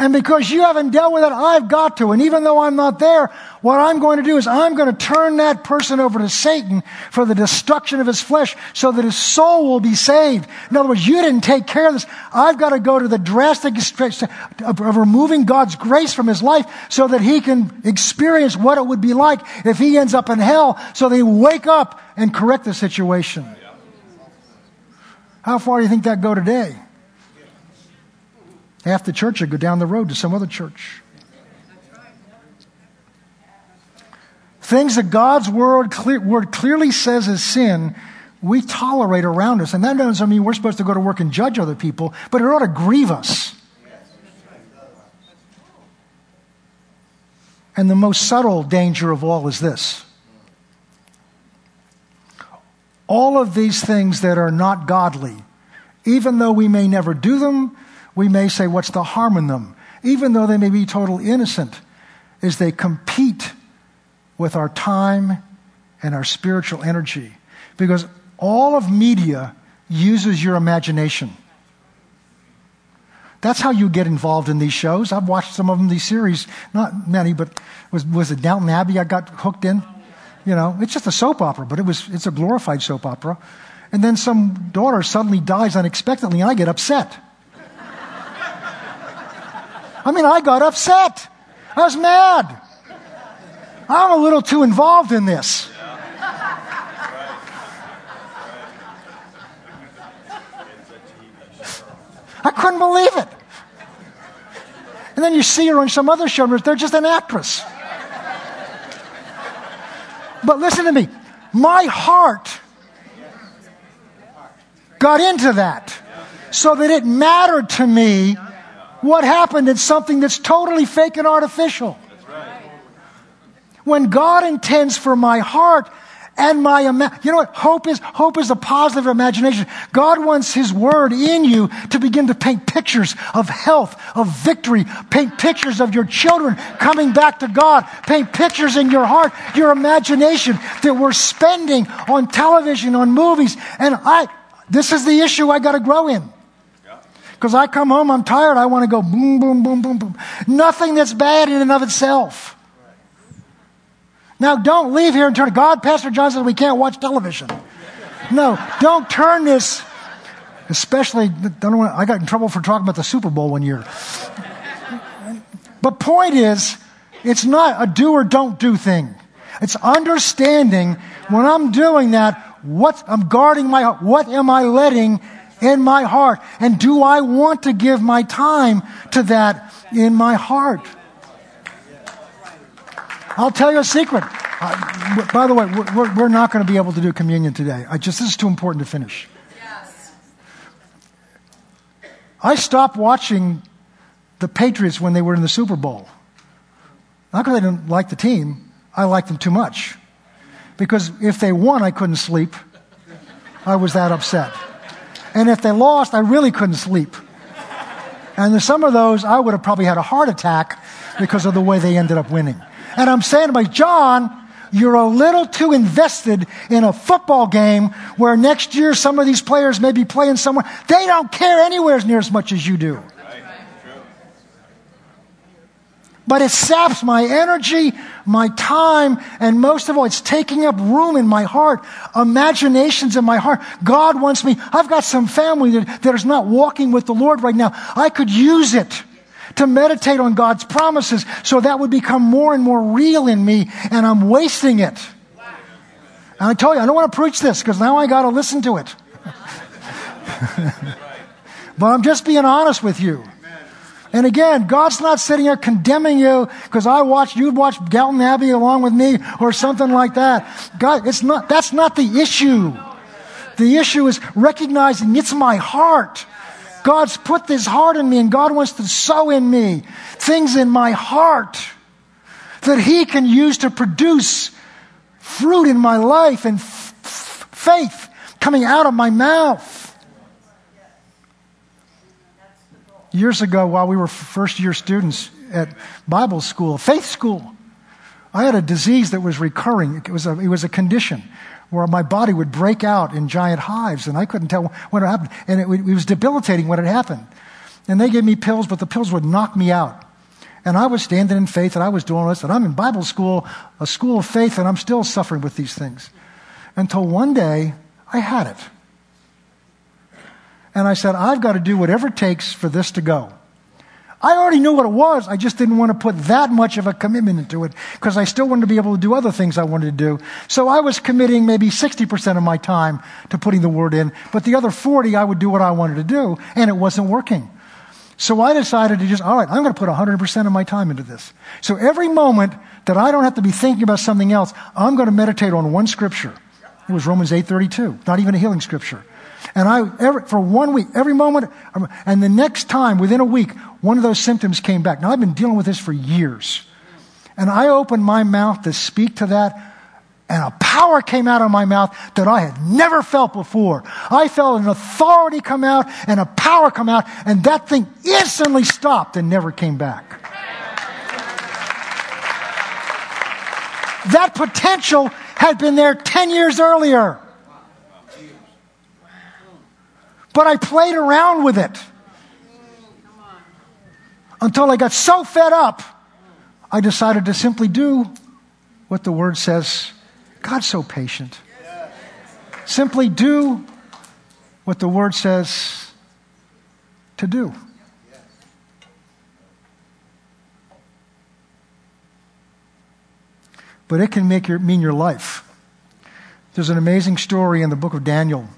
And because you haven't dealt with it, I've got to. And even though I'm not there, what I'm going to do is I'm going to turn that person over to Satan for the destruction of his flesh so that his soul will be saved. In other words, you didn't take care of this. I've got to go to the drastic stretch of removing God's grace from his life so that he can experience what it would be like if he ends up in hell so they wake up and correct the situation. How far do you think that go today? Half the church would go down the road to some other church. Things that God's word, clear, word clearly says is sin, we tolerate around us. And that doesn't mean we're supposed to go to work and judge other people, but it ought to grieve us. And the most subtle danger of all is this all of these things that are not godly, even though we may never do them, we may say, What's the harm in them? Even though they may be totally innocent, is they compete with our time and our spiritual energy. Because all of media uses your imagination. That's how you get involved in these shows. I've watched some of them, these series, not many, but was, was it Downton Abbey I got hooked in? You know, it's just a soap opera, but it was, it's a glorified soap opera. And then some daughter suddenly dies unexpectedly, and I get upset. I mean, I got upset. I was mad. I'm a little too involved in this. I couldn't believe it. And then you see her on some other show, they're just an actress. But listen to me. My heart got into that so that it mattered to me what happened is something that's totally fake and artificial. When God intends for my heart and my you know what? Hope is hope is a positive imagination. God wants his word in you to begin to paint pictures of health of victory paint pictures of your children coming back to god paint pictures in your heart your imagination that we're spending on television on movies and i this is the issue i got to grow in because I come home, I'm tired, I want to go boom, boom, boom, boom, boom. Nothing that's bad in and of itself. Now, don't leave here and turn. God, Pastor John says we can't watch television. No, don't turn this. Especially, don't I got in trouble for talking about the Super Bowl one year. But point is, it's not a do or don't do thing. It's understanding when I'm doing that, what I'm guarding my what am I letting in my heart? And do I want to give my time to that in my heart? I'll tell you a secret. Uh, by the way, we're, we're not going to be able to do communion today. I just this is too important to finish. I stopped watching the Patriots when they were in the Super Bowl. Not because I didn't like the team, I liked them too much. Because if they won, I couldn't sleep. I was that upset. And if they lost, I really couldn't sleep. And some of those, I would have probably had a heart attack because of the way they ended up winning. And I'm saying to my John, You're a little too invested in a football game where next year some of these players may be playing somewhere. They don't care anywhere near as much as you do. But it saps my energy, my time, and most of all, it's taking up room in my heart, imaginations in my heart. God wants me. I've got some family that, that is not walking with the Lord right now. I could use it to meditate on God's promises so that would become more and more real in me, and I'm wasting it. And I tell you, I don't want to preach this because now I got to listen to it. but I'm just being honest with you. And again, God's not sitting here condemning you because I watched, you'd watch Downton Abbey along with me or something like that. God, it's not, that's not the issue. The issue is recognizing it's my heart. God's put this heart in me and God wants to sow in me things in my heart that He can use to produce fruit in my life and f- f- faith coming out of my mouth. Years ago while we were first year students at Bible school, faith school. I had a disease that was recurring. It was a, it was a condition where my body would break out in giant hives, and I couldn't tell when it happened. And it, it was debilitating when it happened. And they gave me pills, but the pills would knock me out. And I was standing in faith, and I was doing this, and I'm in Bible school, a school of faith, and I'm still suffering with these things. Until one day, I had it. And I said, I've got to do whatever it takes for this to go. I already knew what it was. I just didn't want to put that much of a commitment into it because I still wanted to be able to do other things I wanted to do. So I was committing maybe 60% of my time to putting the word in, but the other 40 I would do what I wanted to do and it wasn't working. So I decided to just, all right, I'm going to put 100% of my time into this. So every moment that I don't have to be thinking about something else, I'm going to meditate on one scripture. It was Romans 8:32, not even a healing scripture. And I, every, for one week, every moment, um, and the next time, within a week, one of those symptoms came back. Now, I've been dealing with this for years. And I opened my mouth to speak to that, and a power came out of my mouth that I had never felt before. I felt an authority come out and a power come out, and that thing instantly stopped and never came back. That potential had been there 10 years earlier. But I played around with it until I got so fed up, I decided to simply do what the word says. God's so patient. Simply do what the word says to do. But it can make your, mean your life. There's an amazing story in the book of Daniel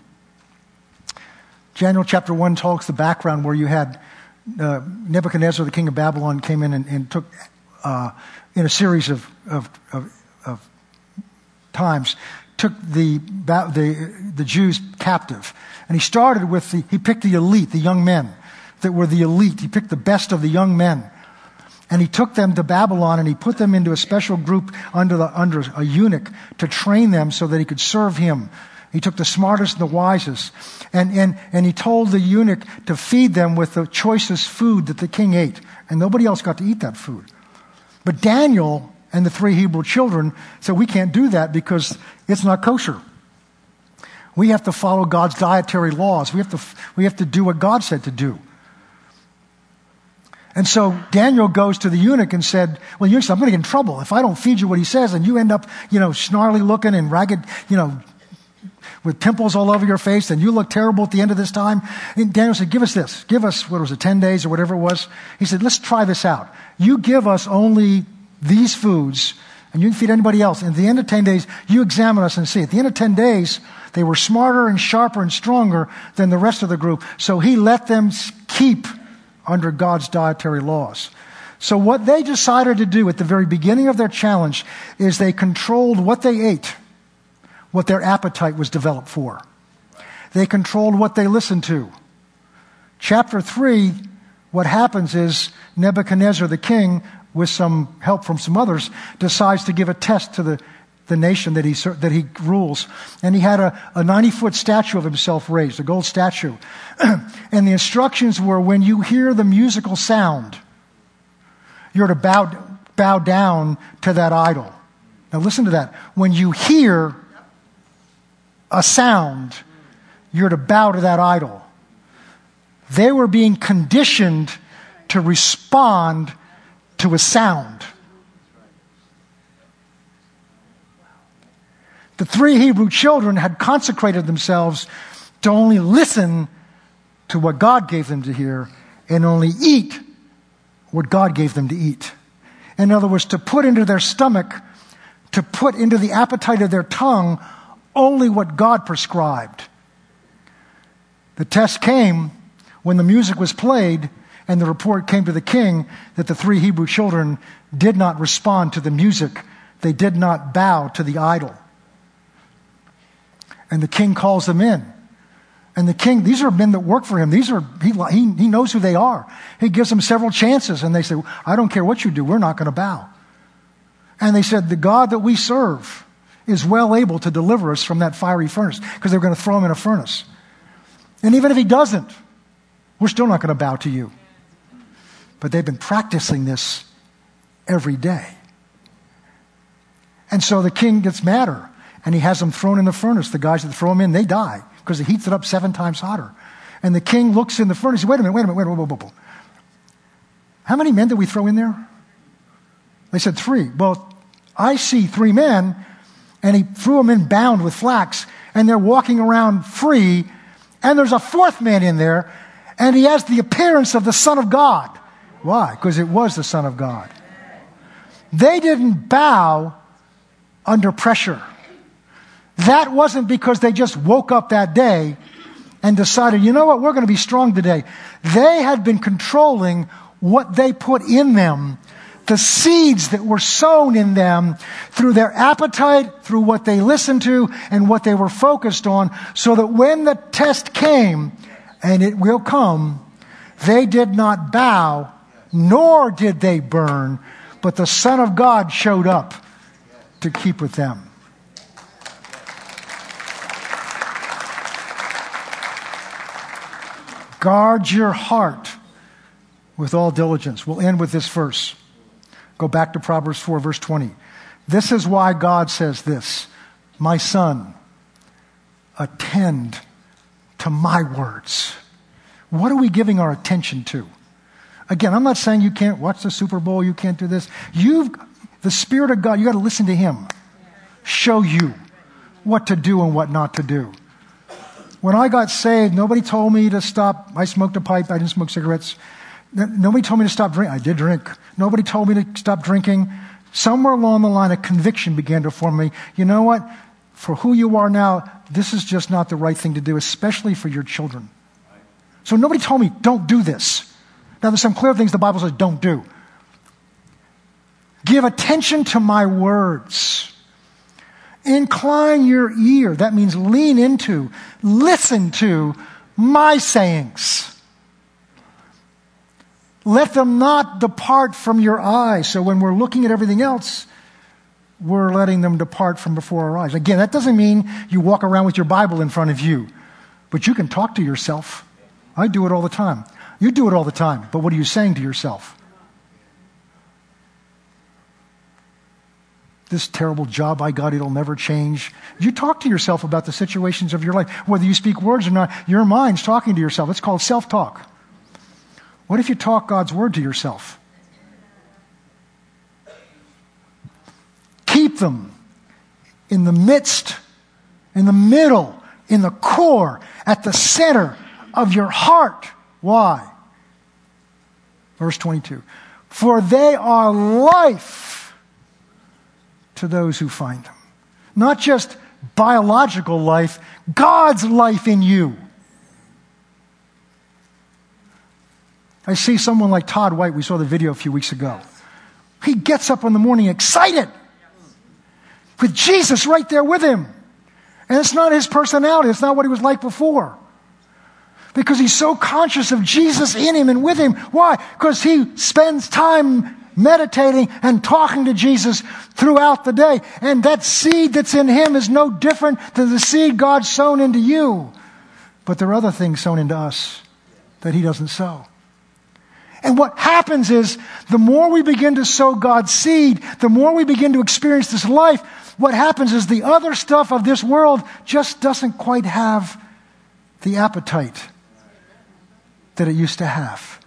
Daniel chapter 1 talks the background where you had uh, Nebuchadnezzar, the king of Babylon, came in and, and took, uh, in a series of, of, of, of times, took the, the, the Jews captive. And he started with the, he picked the elite, the young men that were the elite. He picked the best of the young men. And he took them to Babylon and he put them into a special group under, the, under a eunuch to train them so that he could serve him he took the smartest and the wisest. And, and, and he told the eunuch to feed them with the choicest food that the king ate. And nobody else got to eat that food. But Daniel and the three Hebrew children said, We can't do that because it's not kosher. We have to follow God's dietary laws. We have to, we have to do what God said to do. And so Daniel goes to the eunuch and said, Well, eunuch, I'm going to get in trouble. If I don't feed you what he says, and you end up, you know, snarly looking and ragged, you know, with pimples all over your face and you look terrible at the end of this time. And Daniel said, give us this. Give us, what was it, 10 days or whatever it was. He said, let's try this out. You give us only these foods and you can feed anybody else. And at the end of 10 days, you examine us and see. At the end of 10 days, they were smarter and sharper and stronger than the rest of the group. So he let them keep under God's dietary laws. So what they decided to do at the very beginning of their challenge is they controlled what they ate what their appetite was developed for. They controlled what they listened to. Chapter 3, what happens is Nebuchadnezzar, the king, with some help from some others, decides to give a test to the, the nation that he, that he rules. And he had a, a 90 foot statue of himself raised, a gold statue. and the instructions were when you hear the musical sound, you're to bow, bow down to that idol. Now listen to that. When you hear a sound, you're to bow to that idol. They were being conditioned to respond to a sound. The three Hebrew children had consecrated themselves to only listen to what God gave them to hear and only eat what God gave them to eat. In other words, to put into their stomach, to put into the appetite of their tongue only what God prescribed. The test came when the music was played and the report came to the king that the three Hebrew children did not respond to the music. They did not bow to the idol. And the king calls them in. And the king, these are men that work for him. These are, he, he, he knows who they are. He gives them several chances and they say, I don't care what you do, we're not going to bow. And they said, the God that we serve is well able to deliver us from that fiery furnace because they're going to throw him in a furnace. And even if he doesn't, we're still not going to bow to you. But they've been practicing this every day. And so the king gets madder and he has them thrown in the furnace. The guys that throw them in, they die because it heats it up seven times hotter. And the king looks in the furnace. Wait a minute, wait a minute, wait a minute. Wait a minute. How many men did we throw in there? They said three. Well, I see three men, and he threw them in bound with flax, and they're walking around free. And there's a fourth man in there, and he has the appearance of the Son of God. Why? Because it was the Son of God. They didn't bow under pressure. That wasn't because they just woke up that day and decided, you know what, we're going to be strong today. They had been controlling what they put in them, the seeds that were sown in them through their appetite, through what they listened to, and what they were focused on, so that when the test came, and it will come, they did not bow, nor did they burn, but the Son of God showed up to keep with them. Guard your heart with all diligence. We'll end with this verse. Go back to Proverbs 4, verse 20. This is why God says this My son, attend to my words. What are we giving our attention to? Again, I'm not saying you can't watch the Super Bowl, you can't do this. You've, the Spirit of God, you got to listen to Him. Show you what to do and what not to do. When I got saved, nobody told me to stop. I smoked a pipe. I didn't smoke cigarettes. Nobody told me to stop drinking. I did drink. Nobody told me to stop drinking. Somewhere along the line, a conviction began to form me. You know what? For who you are now, this is just not the right thing to do, especially for your children. So nobody told me, don't do this. Now, there's some clear things the Bible says don't do. Give attention to my words. Incline your ear. That means lean into, listen to my sayings. Let them not depart from your eyes. So when we're looking at everything else, we're letting them depart from before our eyes. Again, that doesn't mean you walk around with your Bible in front of you, but you can talk to yourself. I do it all the time. You do it all the time, but what are you saying to yourself? this terrible job I got, it'll never change. You talk to yourself about the situations of your life. Whether you speak words or not, your mind's talking to yourself. It's called self talk. What if you talk God's word to yourself? Keep them in the midst, in the middle, in the core, at the center of your heart. Why? Verse 22. For they are life to those who find them. Not just biological life, God's life in you. I see someone like Todd White, we saw the video a few weeks ago. He gets up in the morning excited with Jesus right there with him. And it's not his personality, it's not what he was like before. Because he's so conscious of Jesus in him and with him. Why? Because he spends time meditating and talking to Jesus throughout the day. And that seed that's in him is no different than the seed God sown into you. But there are other things sown into us that he doesn't sow. And what happens is the more we begin to sow God's seed, the more we begin to experience this life, what happens is the other stuff of this world just doesn't quite have the appetite that it used to have.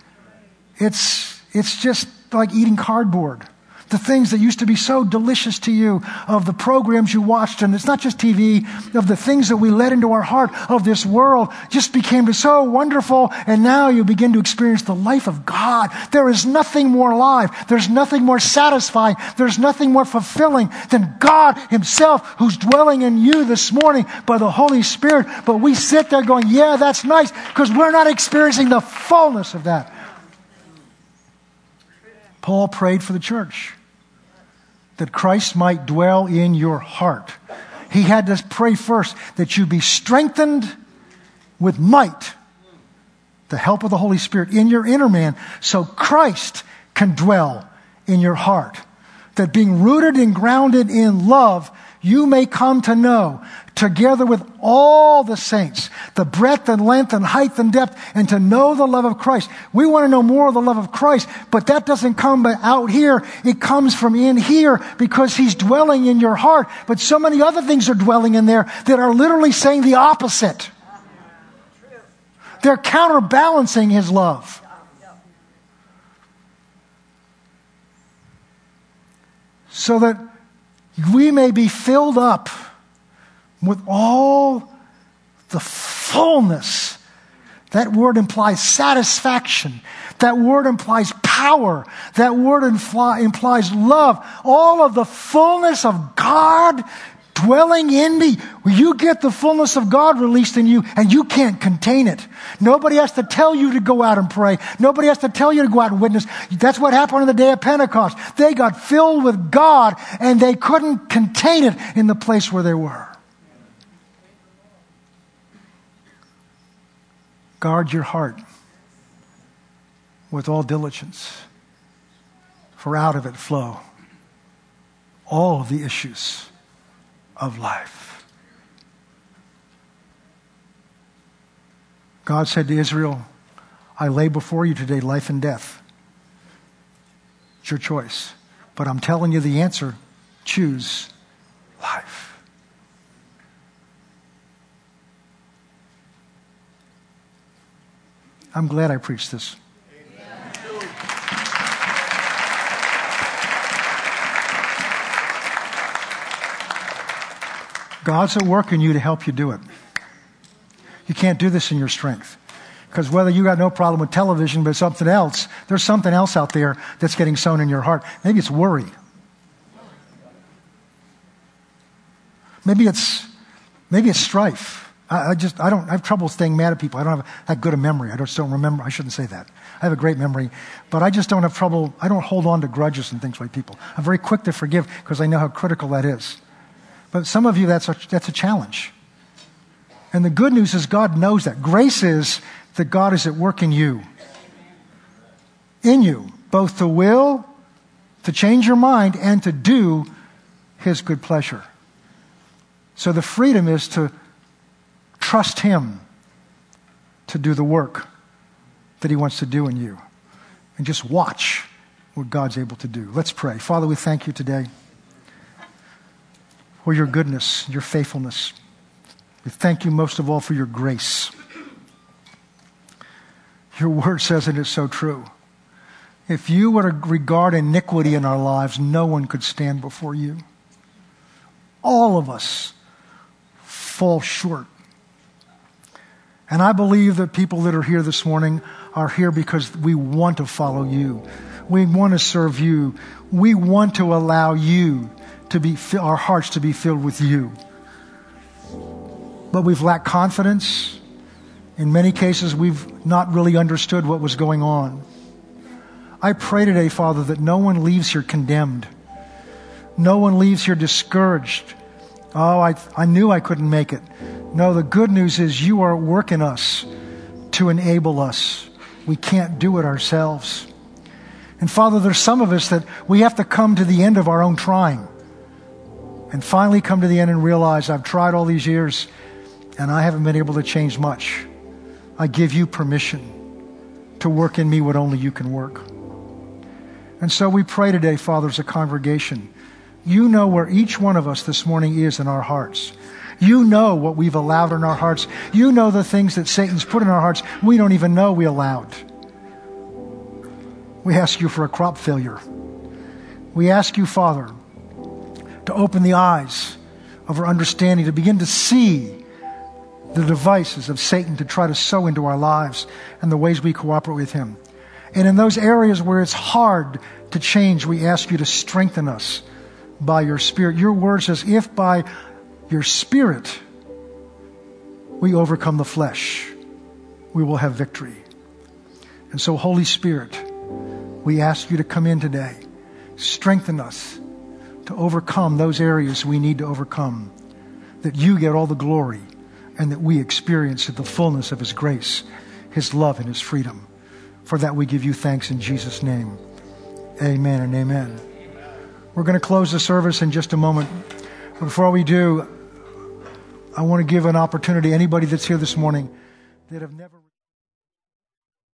It's, it's just like eating cardboard the things that used to be so delicious to you, of the programs you watched, and it's not just TV, of the things that we let into our heart of this world, just became so wonderful, and now you begin to experience the life of God. There is nothing more alive, there's nothing more satisfying, there's nothing more fulfilling than God Himself who's dwelling in you this morning by the Holy Spirit. But we sit there going, Yeah, that's nice, because we're not experiencing the fullness of that. Paul prayed for the church that Christ might dwell in your heart. He had to pray first that you be strengthened with might, the help of the Holy Spirit in your inner man, so Christ can dwell in your heart. That being rooted and grounded in love, you may come to know, together with all the saints, the breadth and length and height and depth, and to know the love of Christ. We want to know more of the love of Christ, but that doesn't come out here. It comes from in here because He's dwelling in your heart. But so many other things are dwelling in there that are literally saying the opposite. They're counterbalancing His love. So that we may be filled up with all the fullness. That word implies satisfaction. That word implies power. That word implies love. All of the fullness of God dwelling in me. You get the fullness of God released in you and you can't contain it. Nobody has to tell you to go out and pray. Nobody has to tell you to go out and witness. That's what happened on the day of Pentecost. They got filled with God and they couldn't contain it in the place where they were. Guard your heart with all diligence, for out of it flow all of the issues of life. God said to Israel, I lay before you today life and death. It's your choice. But I'm telling you the answer choose life. I'm glad I preached this. God's at work in you to help you do it. You can't do this in your strength. Because whether you got no problem with television, but something else, there's something else out there that's getting sown in your heart. Maybe it's worry. Maybe it's, maybe it's strife. I, I, just, I don't, I have trouble staying mad at people. I don't have that good a memory. I just don't remember. I shouldn't say that. I have a great memory, but I just don't have trouble. I don't hold on to grudges and things like people. I'm very quick to forgive because I know how critical that is. But some of you, that's a, that's a challenge. And the good news is God knows that. Grace is that God is at work in you. In you, both to will, to change your mind, and to do His good pleasure. So the freedom is to trust Him to do the work that He wants to do in you. And just watch what God's able to do. Let's pray. Father, we thank you today for your goodness, your faithfulness. We thank you most of all for your grace. Your word says it is so true. If you were to regard iniquity in our lives, no one could stand before you. All of us fall short. And I believe that people that are here this morning are here because we want to follow you. We want to serve you. We want to allow you to be, our hearts to be filled with you. But we've lacked confidence. In many cases, we've not really understood what was going on. I pray today, Father, that no one leaves here condemned. No one leaves here discouraged. Oh, I, I knew I couldn't make it. No, the good news is you are working us to enable us. We can't do it ourselves. And Father, there's some of us that we have to come to the end of our own trying and finally come to the end and realize I've tried all these years and I haven't been able to change much. I give you permission to work in me what only you can work. And so we pray today, Father, as a congregation. You know where each one of us this morning is in our hearts. You know what we've allowed in our hearts. You know the things that Satan's put in our hearts we don't even know we allowed. We ask you for a crop failure. We ask you, Father, to open the eyes of our understanding, to begin to see the devices of Satan to try to sow into our lives and the ways we cooperate with him. And in those areas where it's hard to change, we ask you to strengthen us by your Spirit. Your word says, if by your Spirit we overcome the flesh, we will have victory. And so, Holy Spirit, we ask you to come in today, strengthen us to overcome those areas we need to overcome, that you get all the glory and that we experience the fullness of His grace, His love, and His freedom. For that we give you thanks in Jesus' name. Amen and amen. We're going to close the service in just a moment. But before we do, I want to give an opportunity anybody that's here this morning that have never